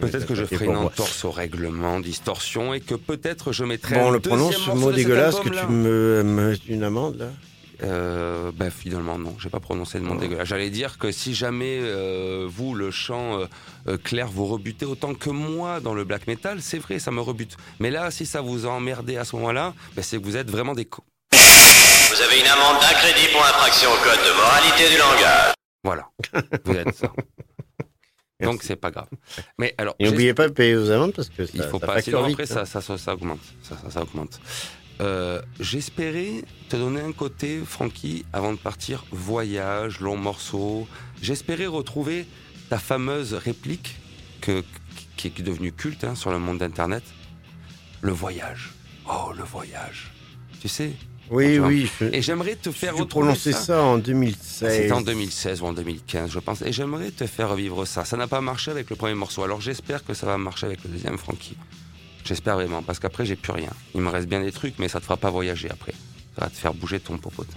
Peut-être être que je ferai une entorse au règlement, distorsion, et que peut-être je mettrai Bon, on le prononce, ce mot de dégueulasse que tu me me mets une amende, là Euh, bah finalement non, j'ai pas prononcé le mot Oh. dégueulasse. J'allais dire que si jamais euh, vous le chant euh, clair vous rebutez autant que moi dans le black metal, c'est vrai, ça me rebute. Mais là, si ça vous a emmerdé à ce moment-là, bah, c'est que vous êtes vraiment des. Vous avez une amende d'un crédit pour infraction au code de moralité du langage. Voilà, [laughs] vous êtes ça. Donc c'est pas grave. Mais alors, Et n'oubliez pas de payer aux amendes parce que ça, il faut ça pas. Sinon après hein. ça, ça, ça, ça augmente. Ça, ça, ça augmente. Euh, J'espérais te donner un côté, Francky, avant de partir, voyage, long morceau. J'espérais retrouver ta fameuse réplique que, qui est devenue culte hein, sur le monde d'Internet. Le voyage. Oh, le voyage. Tu sais Oui, oui. Je, Et j'aimerais te faire retrouver prononçais ça. ça. en 2016. C'était en 2016 ou en 2015, je pense. Et j'aimerais te faire revivre ça. Ça n'a pas marché avec le premier morceau. Alors j'espère que ça va marcher avec le deuxième, Francky. J'espère vraiment, parce qu'après j'ai plus rien. Il me reste bien des trucs, mais ça te fera pas voyager après. Ça va te faire bouger ton popote.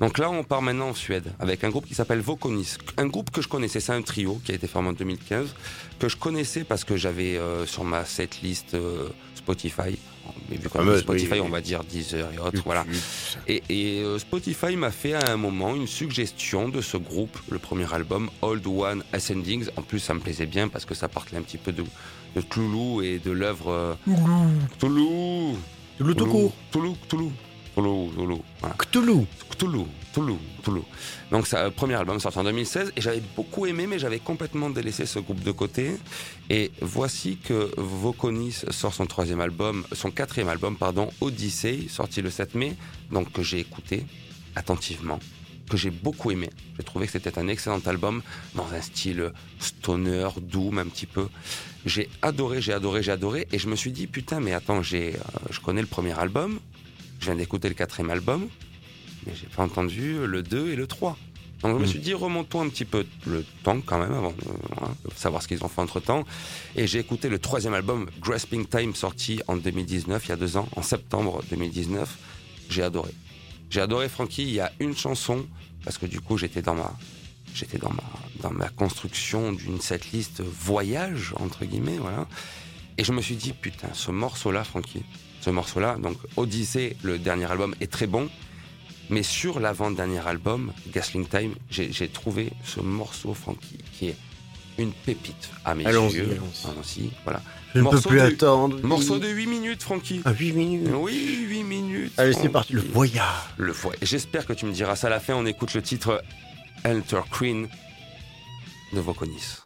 Donc là, on part maintenant en Suède avec un groupe qui s'appelle Vokonis. Un groupe que je connaissais, c'est un trio qui a été formé en 2015, que je connaissais parce que j'avais euh, sur ma setlist euh, Spotify. Mais vu qu'on Spotify, oui, on va dire Deezer et autres. Voilà. Et, et, euh, Spotify m'a fait à un moment une suggestion de ce groupe, le premier album, Old One Ascendings. En plus, ça me plaisait bien parce que ça parlait un petit peu de, de Cthulhu et de l'œuvre. euh, Cthulhu Toulouse Cthulhu Cthulhu voilà. Cthulhu. Cthulhu, Cthulhu, Cthulhu. Donc, ça, euh, premier album sorti en 2016 et j'avais beaucoup aimé, mais j'avais complètement délaissé ce groupe de côté. Et voici que Vokonis sort son troisième album, son quatrième album, pardon, Odyssey, sorti le 7 mai, donc que j'ai écouté attentivement, que j'ai beaucoup aimé. J'ai trouvé que c'était un excellent album dans un style stoner, doom un petit peu. J'ai adoré, j'ai adoré, j'ai adoré, et je me suis dit putain, mais attends, j'ai, euh, je connais le premier album, je viens d'écouter le quatrième album, mais j'ai pas entendu le 2 et le 3. Donc je me Mm. suis dit, remontons un petit peu le temps quand même avant de, voilà, de savoir ce qu'ils ont fait entre temps. Et j'ai écouté le troisième album, Grasping Time, sorti en 2019, il y a deux ans, en septembre 2019. J'ai adoré. J'ai adoré Frankie. Il y a une chanson, parce que du coup j'étais dans ma, j'étais dans ma, dans ma construction d'une setlist voyage, entre guillemets, voilà. Et je me suis dit, putain, ce morceau-là, Frankie, ce morceau-là, donc Odyssey, le dernier album, est très bon. Mais sur l'avant-dernier album, Gasling Time, j'ai trouvé ce morceau, Frankie, qui est une pépite à mes Allons-y, yeux. allons-y. Voilà. Je ne peux Morceau plus de- attendre. Morceau de 8 minutes, Frankie. À 8 minutes. Oui, 8 minutes. Allez, c'est Francky. parti. Le voyage. Le foie. J'espère que tu me diras ça à la fin. On écoute le titre Enter Queen de Vokonis.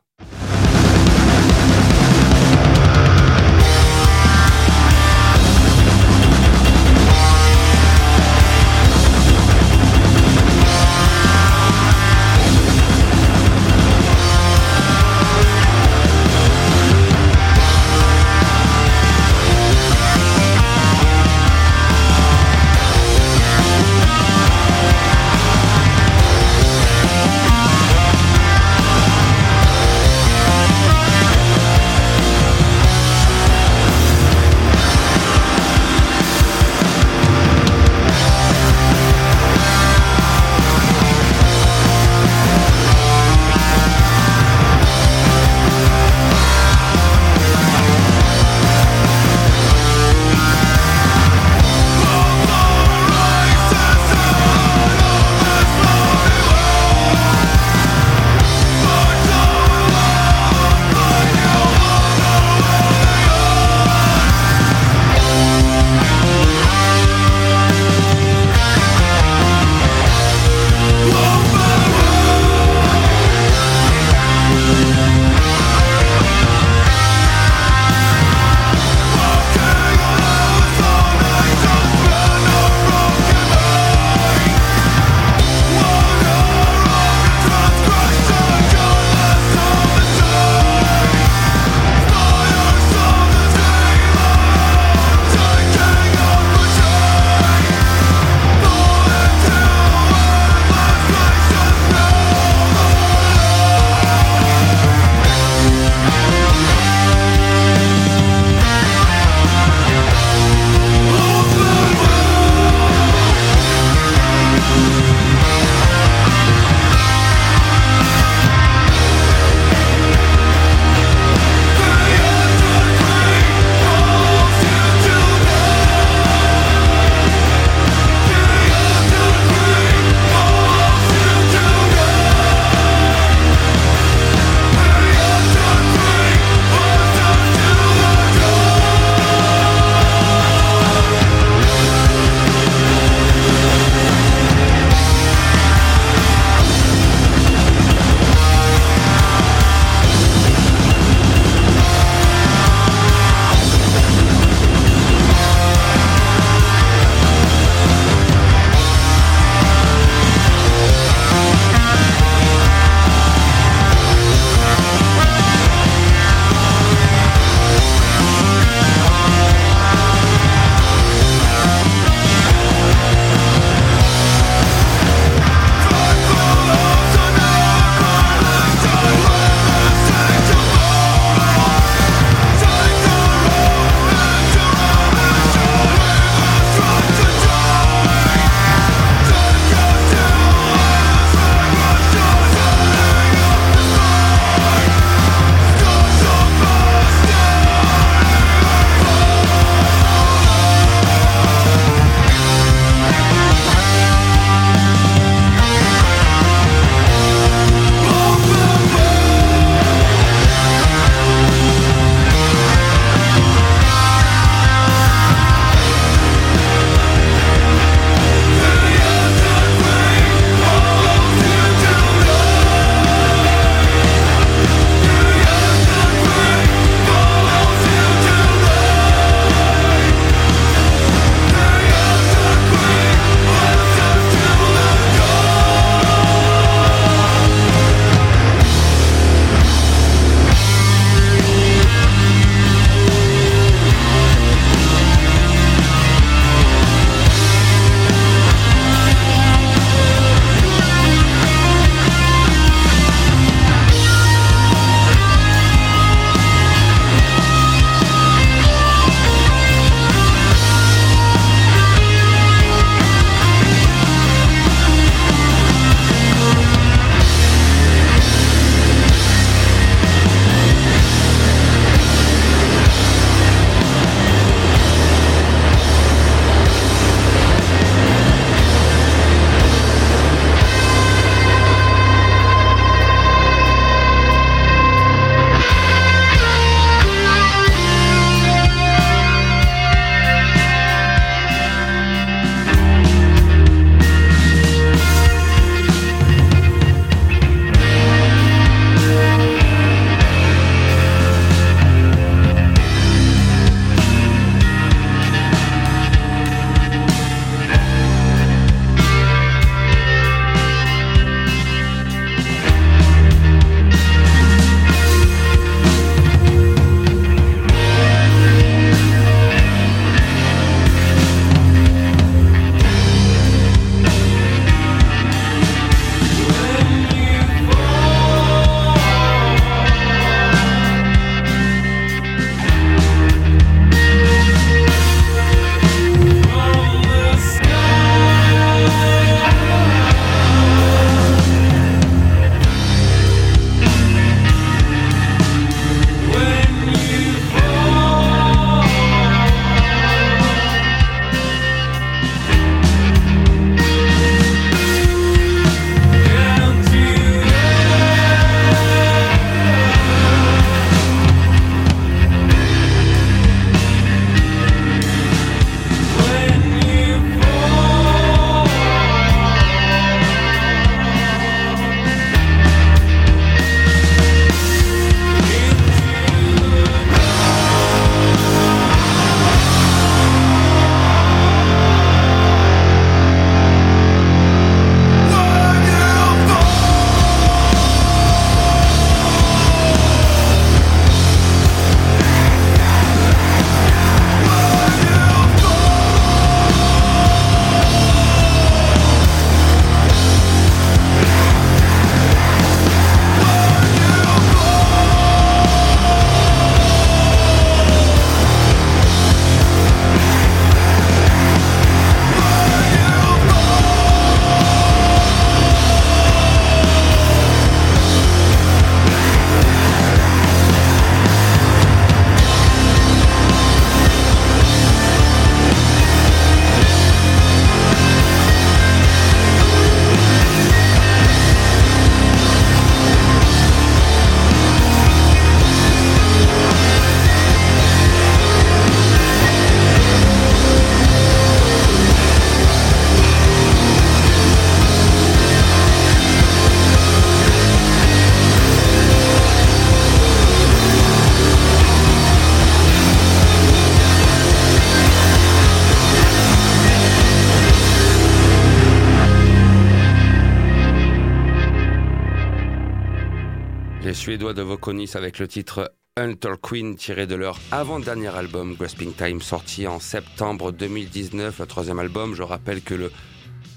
Avec le titre Hunter Queen tiré de leur avant-dernier album Grasping Time sorti en septembre 2019, le troisième album. Je rappelle que le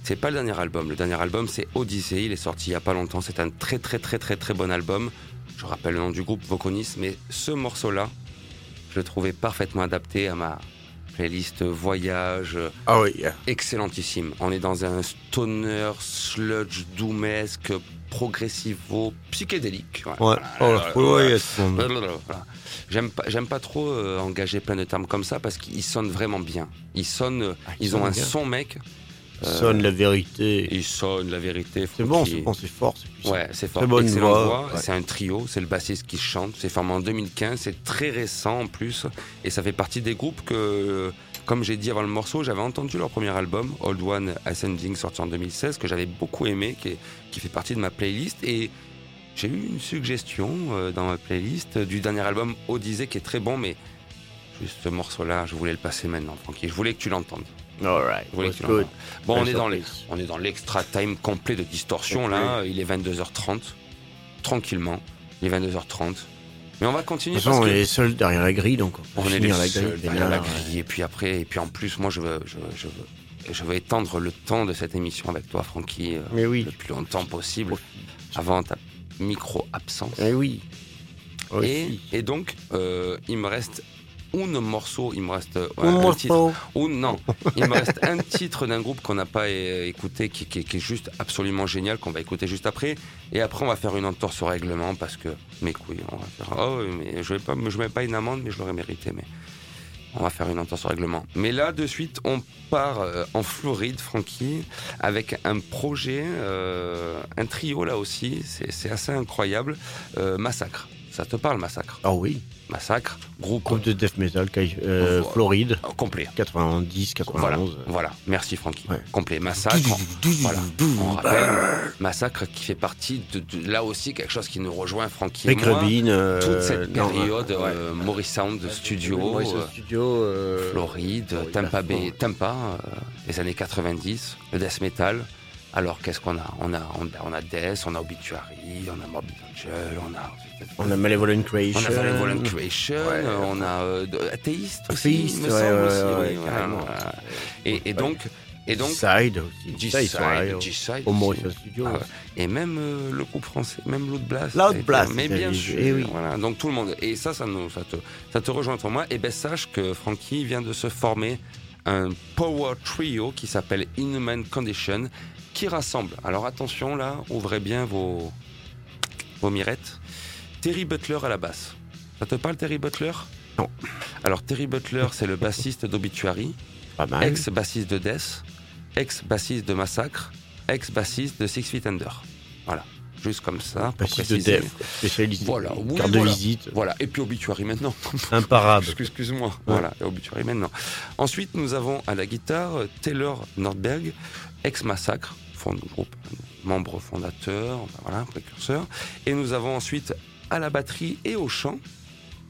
c'est pas le dernier album, le dernier album c'est Odyssey, il est sorti il y a pas longtemps, c'est un très très très très très bon album. Je rappelle le nom du groupe Vokonis, mais ce morceau-là, je le trouvais parfaitement adapté à ma playlist voyage, Ah oui. excellentissime. On est dans un stoner, sludge, doomesque, progressivo, psychédélique. Ouais. Oh, voilà. J'aime pas, j'aime pas trop euh, engager plein de termes comme ça parce qu'ils sonnent vraiment bien. Ils sonnent, Ah, ils ont un son mec. Sonne la vérité. Ils sonnent la vérité. C'est bon, c'est bon, fort. c'est puissant. Ouais, c'est fort. Bonne voix, ouais. C'est un trio, c'est le bassiste qui chante. C'est formé en 2015, c'est très récent en plus. Et ça fait partie des groupes que, comme j'ai dit avant le morceau, j'avais entendu leur premier album, Old One Ascending, sorti en 2016, que j'avais beaucoup aimé, qui, est- qui fait partie de ma playlist. Et j'ai eu une suggestion euh, dans ma playlist du dernier album, Odyssey, qui est très bon, mais juste ce morceau-là, je voulais le passer maintenant, Francky. Je voulais que tu l'entendes. All right. Good. Bon, on est dans les, surprise. on est dans l'extra time complet de distorsion là. Il est 22h30, tranquillement. Il est 22h30. Mais on va De continuer toute parce on que est seul derrière la grille, donc on est les la seuls grille. derrière la grille. Et puis après, et puis en plus, moi, je veux, je, veux- je veux, je veux étendre le temps de cette émission avec toi, Francky, euh, Mais oui. le plus longtemps possible, avant ta micro-absence. Eh oui. Et, et donc, euh, il me reste un morceau, il me reste Un un titre. Ou non, il me reste un titre d'un groupe qu'on n'a pas euh, écouté, qui, qui- qui est juste absolument génial, qu'on va écouter juste après. Et après, on va faire une entorse au règlement parce que mes couilles, on va faire. Oh, mais je vais pas, je mets pas une amende, mais je l'aurais mérité. Mais on va faire une entorse au règlement. Mais là, de suite, on part euh, en Floride, Francky, avec un projet, euh, un trio là aussi. C'est c'est assez incroyable. Euh, Massacre. Ça te parle, Massacre? Ah oui. Massacre, groupe Groupe de death metal, euh, Voilà. Floride, euh, complet. 90, Voilà, 91. voilà. Merci Francky. Ouais. Complet massacre. voilà. On rappelle, massacre qui fait partie de, de- là aussi quelque chose qui nous rejoint Francky moi. Rubin. euh, Toute cette non, période, ouais. euh, Maurice Sound Studio, Maurice euh, Studio. euh, Floride, Floride, Tampa Bay. Tampa, euh, les années 90, le death metal. Alors qu'est-ce qu'on a? On a, on a on a Death, on a Obituary, on a Morbid Angel, on a On a Malevolent Creation. on a Malevolent Creation, Ouais. on a euh, Athéiste aussi, Athéiste, me semble aussi, oui, carrément. Et, et donc, et donc, Side aussi. G-Side, G-Side Au. Maurice Studio. Ah. Et même euh, le groupe français, même Loud Blast. Loud Blast, Mais bien sûr. eh oui. Voilà. Donc tout le monde. Et ça, ça, nous, ça, te, ça te rejoint pour moi. Et ben sache que Frankie vient de se former un power trio qui s'appelle Inhuman Condition, qui rassemble. Alors attention là, ouvrez bien vos, vos mirettes. Terry Butler à la basse. Ça te parle Terry Butler? Non. Alors Terry Butler, c'est le bassiste d'Obituary Pas mal. ex-bassiste de Death, ex-bassiste de Massacre, ex-bassiste de Six Feet Under. Voilà, juste comme ça, pour Bassiste de préciser. Dev, spécialiste. Voilà, oui, Carte de visite. Voilà, et puis Obituary maintenant. [laughs] Imparable. Excuse- Excuse-moi. Voilà, et Obituary maintenant. Ensuite, nous avons à la guitare euh, Taylor Nordberg, ex-Massacre, fond du groupe, membre fondateur, voilà, précurseur. Et nous avons ensuite à la batterie et au chant.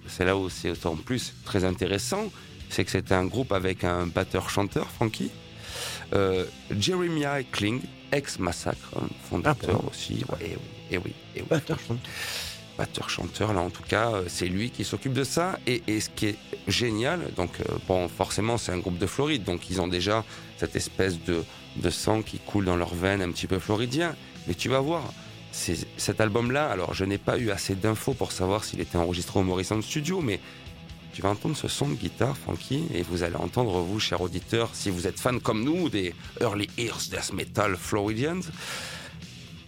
C'est là où c'est en plus très intéressant, c'est que c'était un groupe avec un batteur-chanteur, Frankie. Euh, Jeremiah Kling, ex-Massacre, fondateur Ah aussi. Ouais, et oui, et oui, et oui Batteur, chante. batteur chanteur là en tout cas euh, c'est lui qui s'occupe de ça et, et ce qui est génial donc euh, bon forcément c'est un groupe de Floride donc ils ont déjà cette espèce de, de sang qui coule dans leurs veines un petit peu floridien mais tu vas voir cet album là alors je n'ai pas eu assez d'infos pour savoir s'il était enregistré au Morrison Studio mais tu vas entendre ce son de guitare funky et vous allez entendre vous chers auditeurs si vous êtes fan comme nous des early ears death metal Floridians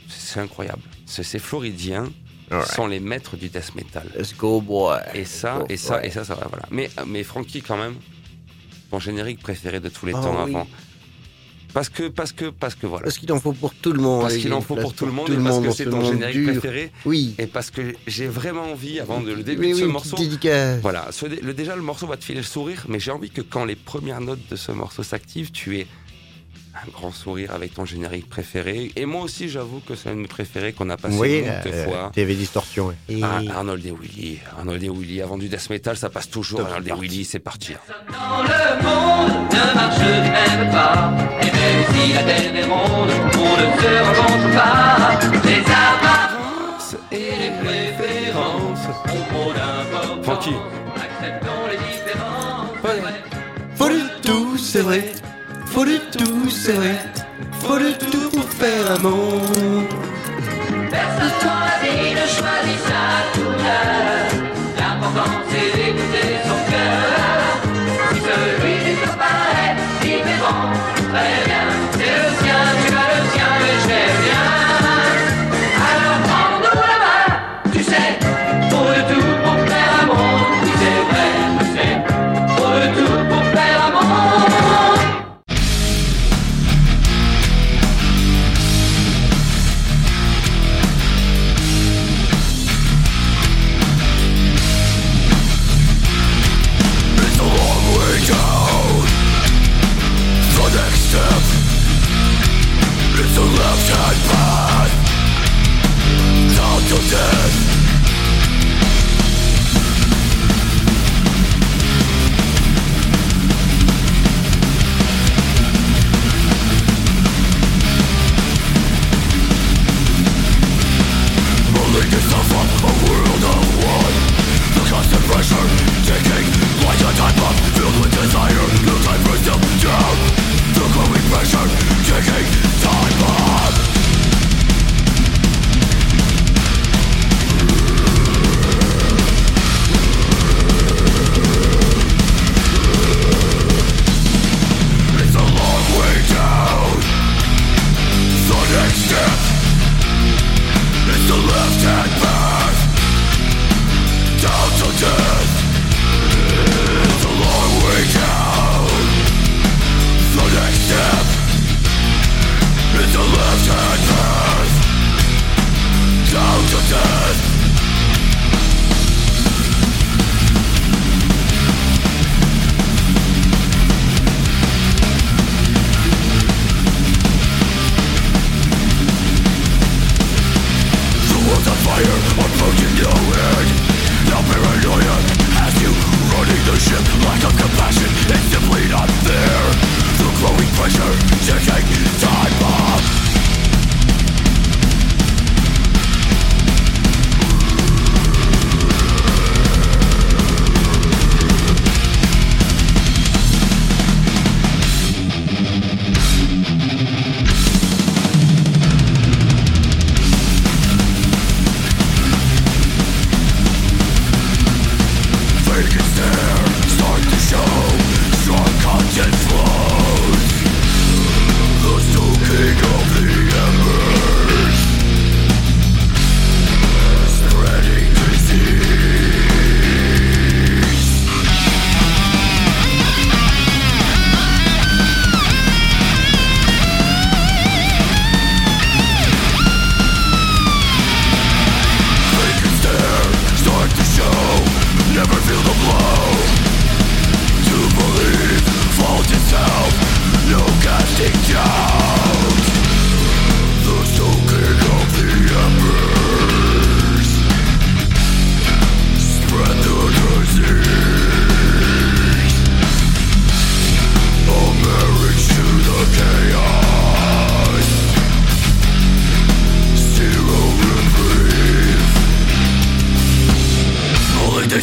c'est incroyable c'est c'est floridien Alright. sont les maîtres du death metal. Let's go, boy. Et ça, Go, et ça, et ça, ça va, voilà. Mais, mais Frankie, quand même, ton générique préféré de tous les Ah temps oui. avant. Parce que, parce que, parce que voilà. Parce qu'il en faut pour tout le monde. Parce qu'il en faut pour tout le monde, et parce que c'est ce ton générique dur. préféré. Oui. Et parce que j'ai vraiment envie, avant de le début Oui, de oui, ce une morceau, voilà, ce- le, déjà le morceau va te filer le sourire, mais j'ai envie que quand les premières notes de ce morceau s'activent, tu aies un grand sourire avec ton générique préféré. Et moi aussi, j'avoue que c'est un de mes préférés qu'on a passé moult euh, fois. TV Distorsion. ouais. Et- Ah, Arnold et Willy, Arnold et Willy, avant du death metal, ça passe toujours. Top Arnold et. Willy, c'est parti. Dans le monde ne marche du même pas Et même si la terre est ronde On ne se rencontre pas Les amas et les préférences ont trop d'importance. Francky. Acceptons les différences. Ouais. Faut du tout, c'est vrai. Faut du tout, c'est vrai. Faut du tout pour faire l'amour. Personne dans la vie ne choisit sa couleur. L'important c'est d'écouter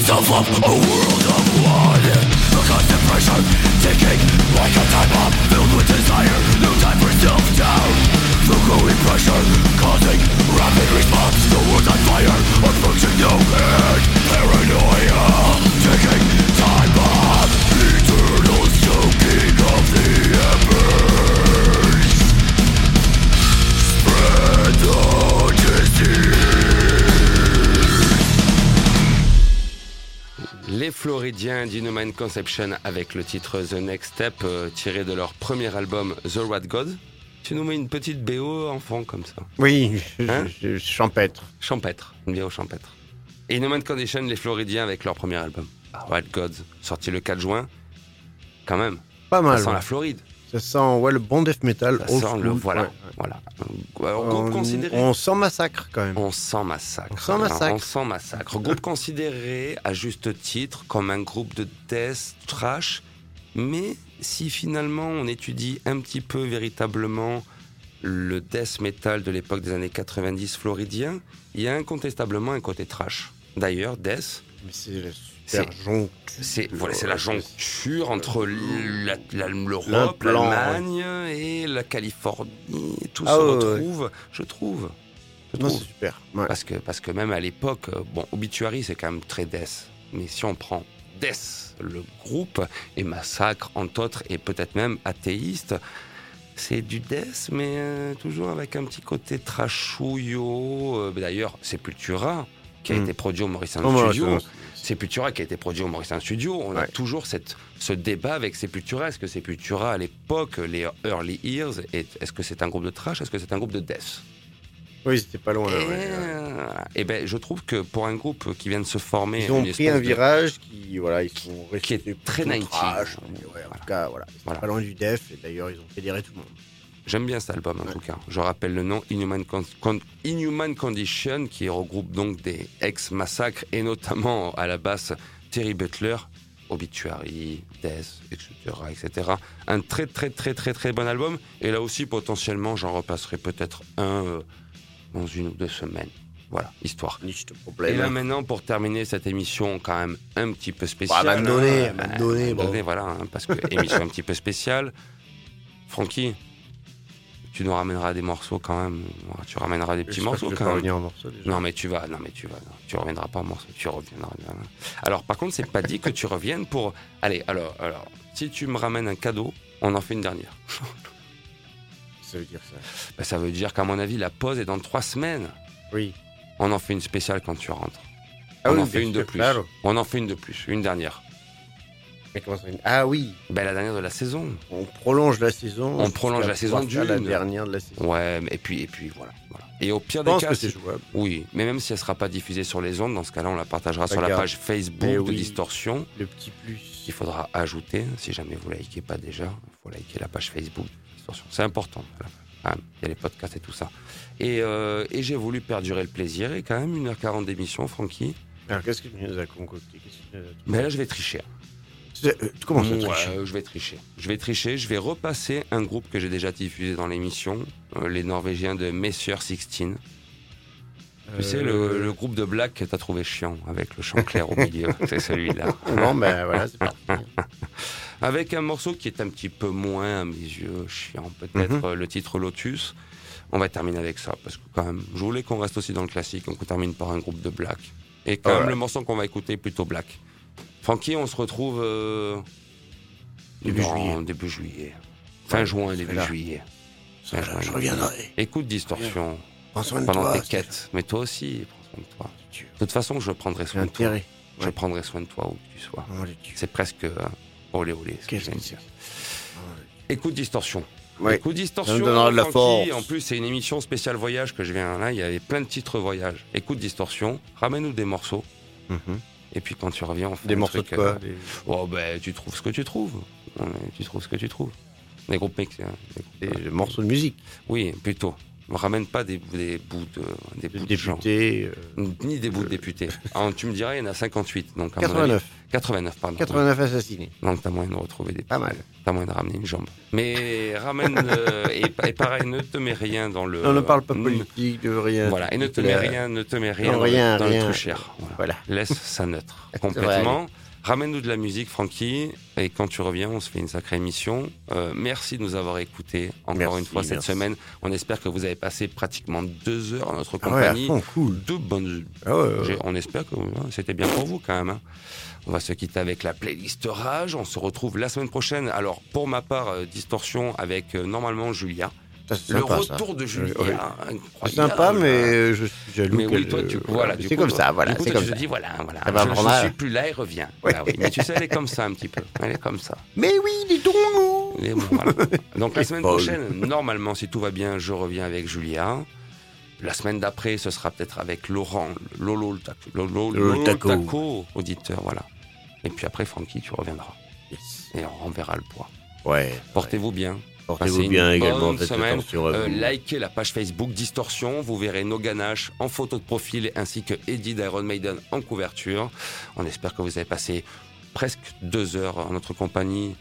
yourself up a world of one The constant pressure ticking like a time bomb Filled with desire, no time for self-doubt. The growing pressure causing rapid response The world's on fire, approaching no end. Paranoia. Floridiens d'Inhuman Conception avec le titre The Next Step euh, tiré de leur premier album The Rat God. Tu nous mets une petite BO enfant comme ça. Oui, Hein je- je- champêtre. Champêtre, une BO champêtre. Et Inhuman Condition, les Floridiens avec leur premier album. Rat Gods, sorti le 4 juin. Quand même, Pas ça mal. sent ouais. la Floride. Ça sent ouais, le bon death metal. Ça sent le voilà. ouais. voilà. Alors, groupe On, considéré. on sent massacre quand même. On sent massacre. On massacre. On massacre. Groupe considéré à juste titre comme un groupe de death trash, mais si finalement on étudie un petit peu véritablement le death metal de l'époque des années 90 floridien, il y a incontestablement un côté trash. D'ailleurs, death, Mais c'est. C'est voilà, la joncture entre la- la- l'Europe, l'Allemagne et la Californie. Tout Ah se ouais, ouais. retrouve, je trouve. Je Non, c'est super. Ouais. Parce que, parce que même à l'époque, euh, bon, Obituary, c'est quand même très death. Mais si on prend Death, le groupe, et Massacre, entre autres, et peut-être même Athéiste, c'est du death, mais euh, toujours avec un petit côté trashouillot. Euh, D'ailleurs, Sepultura, qui a Mm. été produit au Morrison Oh, Studio. Sepultura qui a été produit au Morrison Studio, on a toujours cette, ce débat avec Sepultura. Est-ce que Sepultura, à l'époque, les early years, est- est-ce que c'est un groupe de trash Est-ce que c'est un groupe de death? Oui, c'était pas loin. et, ouais, ouais. euh, eh ben, je trouve que pour un groupe qui vient de se former, Ils ont pris un de- virage qui, voilà, ils sont Qui est très plutôt 90. trash, ouais, en Voilà. tout cas, voilà, Voilà. pas loin du def, et d'ailleurs, ils ont fédéré tout le monde. J'aime bien cet album en tout cas. Je rappelle le nom Inhuman, Con- Con- Inhuman Condition qui regroupe donc des ex-massacres et notamment à la basse Terry Butler, Obituary, Death, etc., etc. Un très très très très très bon album. Et là aussi potentiellement j'en repasserai peut-être un euh, dans une ou deux semaines. Voilà, histoire. Et là maintenant, pour terminer cette émission quand même un petit peu Bah, spéciale. à un moment donné, hein, à un moment à donné, un moment bon. voilà, hein, parce que émission un petit peu spéciale. Francky, tu nous ramèneras des morceaux quand même. Tu ramèneras des petits morceaux que quand même. revenir en morceaux déjà. Non mais tu vas, non mais tu vas, non, tu reviendras pas en morceaux, tu reviendras. Alors par contre, c'est pas dit que tu reviennes pour. Allez, alors, alors, si tu me ramènes un cadeau, on en fait une dernière. [laughs] Ça veut dire ça. Ben, ça veut dire qu'à mon avis, la pause est dans trois semaines. Oui. On en fait une spéciale quand tu rentres. Ah on oui, en fait une de plus. claro. On en fait une de plus, une dernière. Ah oui, Ben la dernière de la saison. on prolonge la saison. On prolonge la saison faire La dernière de la saison. Ouais, mais- et puis et puis voilà. voilà. Et au pire Je des pense cas, que c'est jouable. oui, mais même si elle sera pas diffusée sur les ondes, dans ce cas-là, on la partagera sur la page Facebook Mais de oui. Distorsion. Le petit plus. qu'il faudra ajouter, si jamais vous likez pas déjà, il faut liker la page Facebook. Distorsion. C'est important. voilà. Même, Il y a les podcasts et tout ça. Et, euh, et j'ai voulu perdurer le plaisir et quand même 1h40 d'émission, Francky. Alors qu'est-ce que tu nous as concocté? Nous as- Mais là, je vais tricher. Euh, Comment ça Ouais, Je vais tricher. Je vais tricher. Je vais repasser un groupe que j'ai déjà diffusé dans l'émission, euh, les Norvégiens de Messier 16. Tu sais, le, Euh, le groupe de black que t'as trouvé chiant, avec le chant clair au [laughs] milieu. C'est celui-là. Non, ben voilà, c'est parti. [laughs] Avec un morceau qui est un petit peu moins, à mes yeux, chiant, peut-être Mhm. euh, le titre Lotus. On va terminer avec ça, parce que quand même, je voulais qu'on reste aussi dans le classique, donc on termine par un groupe de black. Et quand même, Alright. le morceau qu'on va écouter est plutôt black. Francky, on se retrouve euh, Début dans- juillet. début juillet. Fin Ouais, juin, début là. juillet. Je, Fin juin, je reviendrai. Écoute Distorsion Prends soin de pendant toi. tes quêtes. Mais toi aussi, prends soin de toi. De toute façon, je prendrai soin de toi. Je prendrai soin de toi où que tu sois. Oh. C'est presque euh, olé olé. ce que je dire. Écoute Distorsion. Ouais. Écoute Distorsion. Ça nous donnera de la force. En plus, c'est une émission spéciale voyage que je viens là. Il y avait plein de titres voyage. Écoute Distorsion. Ramène-nous des morceaux. Mhm. Et puis quand tu reviens, on fait Des morceaux de quoi euh, des- Oh ben, tu trouves ce que tu trouves. Tu trouves ce que tu trouves. Des groupes mexicains. des groupes- Des morceaux de musique. Oui, plutôt. Ne ramène pas des, des bouts de des Des bouts de gens. députés. euh, Ni des bouts de députés. Alors, tu me dirais, il y en a 58. Donc, à mon avis- 89. 89, pardon. 89 assassinés. Donc t'as moyen de retrouver des Pas mal. T'as moyen de ramener une jambe. Mais ramène euh, et, et pareil, ne te mets rien dans le. On ne parle pas politique, de rien. Voilà, et ne te mets rien, ne te mets rien Non, dans, rien, le, dans rien. le truchère. Voilà. Voilà. Laisse ça neutre [laughs] complètement. Ramène-nous de la musique, Francky, et quand tu reviens, on se fait une sacrée émission. Euh, merci de nous avoir écoutés encore Merci, une fois cette merci. semaine. On espère que vous avez passé pratiquement deux heures en notre Ah ouais, compagnie. fond, cool. Deux bonnes Ah ouais, ouais. On espère que hein, c'était bien pour vous quand même. hein. On va se quitter avec la playlist Rage. On se retrouve la semaine prochaine. Alors, pour ma part, euh, Distorsion avec euh, normalement Julia. Ça, Le sympa, ça. retour de Julia. Ouais. incroyable. C'est sympa, mais je suis jaloux. Mais oui, toi, tu, euh, voilà, C'est comme ça, voilà, c'est comme tu ça. te dis, voilà, voilà. Ça va je, un- suis plus là, elle revient. Ouais. Ah oui, mais tu sais, elle est comme ça un petit peu. Elle est comme ça. Mais oui, les Elle est bon, voilà. Donc la semaine prochaine, normalement, si tout va bien, je reviens avec Julia. La semaine d'après, ce sera peut-être avec Laurent, Lolo le taco, Lolo, Lolo le Lolo le taco. taco, auditeur, voilà. Et puis après, Francky, tu reviendras. Yes. Et on renverra le poids. Ouais. Portez-vous bien. Portez-vous une bien également. Faites semaine. attention à Euh, vous. likez la page Facebook Distorsion. Vous verrez nos ganaches en photo de profil ainsi que Eddie d'Iron Maiden en couverture. On espère que vous avez passé presque deux heures en notre compagnie.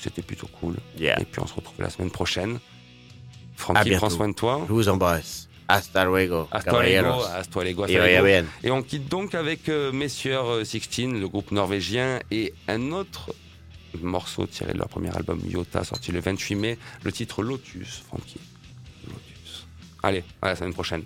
C'était plutôt cool. Yeah. Et puis on se retrouve la semaine prochaine. Francky, prends soin de toi. Je vous embrasse. Hasta luego, Hasta luego, hasta luego. Et on quitte donc avec euh, Messieurs euh, 16, le groupe norvégien, et un autre morceau tiré de leur premier album Yota, sorti le 28 mai, le titre Lotus, Frankie. Lotus. Allez, à la semaine prochaine.